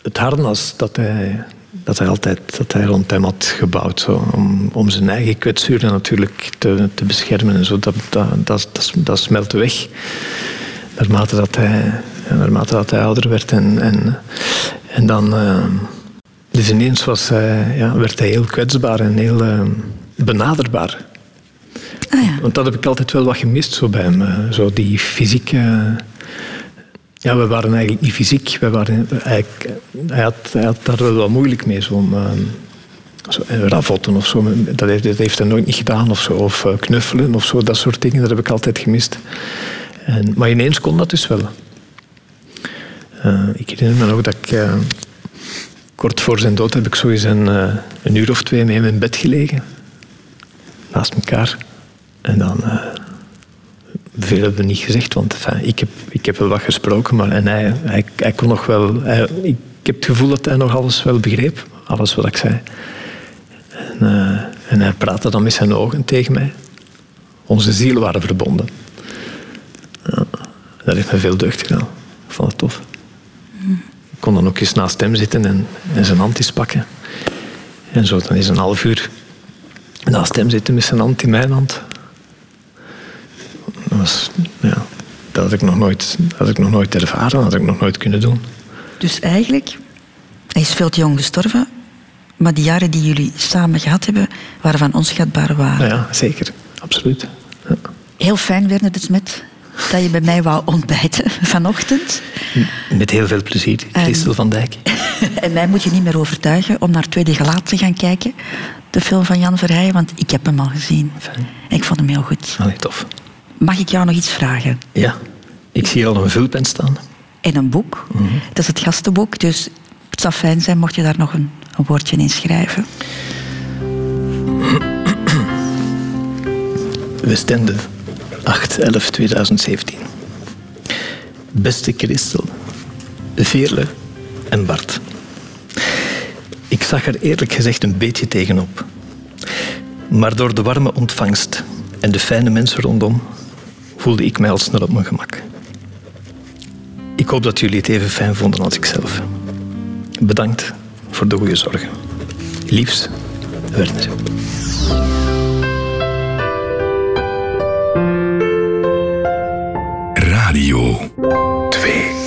Het harnas dat hij, dat hij altijd dat hij rond hem had gebouwd. Zo, om, om zijn eigen kwetsuren natuurlijk te, te beschermen. En zo, dat, dat, dat, dat, dat smelte weg. Naarmate dat hij, naarmate dat hij ouder werd. En, en, en dan... Uh, dus ineens was hij, ja, werd hij heel kwetsbaar en heel uh, benaderbaar. Ah, ja. Want dat heb ik altijd wel wat gemist zo bij hem. Uh, zo die fysieke... Ja, we waren eigenlijk niet fysiek. We waren, hij, hij, had, hij had daar wel wat moeilijk mee. Zo, om, zo, ravotten of zo. Dat heeft, dat heeft hij nooit niet gedaan. Of, zo, of knuffelen of zo. Dat soort dingen. Dat heb ik altijd gemist. En, maar ineens kon dat dus wel. Uh, ik herinner me nog dat ik... Uh, kort voor zijn dood heb ik eens een, uh, een uur of twee met hem in bed gelegen. Naast elkaar. En dan... veel hebben we niet gezegd, want ik, heb, ik heb wel wat gesproken. Maar, en hij, hij, kon nog wel... Ik heb het gevoel dat hij nog alles wel begreep. Alles wat ik zei. En, en hij praatte dan met zijn ogen tegen mij. Onze zielen waren verbonden. Ja, dat heeft me veel deugd gedaan. Ik vond het tof. Ik kon dan ook eens naast hem zitten en, en zijn handjes pakken. En zo dan is een half uur naast hem zitten met zijn hand in mijn hand. Dat, was, ja, dat, had ik nog nooit, dat had ik nog nooit ervaren, dat had ik nog nooit kunnen doen. Dus eigenlijk, hij is veel te jong gestorven, maar die jaren die jullie samen gehad hebben, waren van onschatbare waarde. Ja, zeker. Absoluut. Ja. Heel fijn, Werner de Smet, dat je bij mij wou ontbijten vanochtend. Met heel veel plezier, Christel van Dijk. en mij moet je niet meer overtuigen om naar Tweede Gelaat te gaan kijken. De film van Jan Verheijen, want ik heb hem al gezien. Fijn. Ik vond hem heel goed. Allee, tof. Mag ik jou nog iets vragen? Ja, ik zie al een vulpen staan. En een boek. Mm -hmm. Dat is het gastenboek, dus het zou fijn zijn mocht je daar nog een, een woordje in schrijven. Westende, 8-11-2017. Beste Christel, Veerle en Bart. Ik zag er eerlijk gezegd een beetje tegenop. Maar door de warme ontvangst en de fijne mensen rondom voelde ik mij al snel op mijn gemak. Ik hoop dat jullie het even fijn vonden als ik zelf. Bedankt voor de goede zorgen. Liefs, Werner. Radio 2.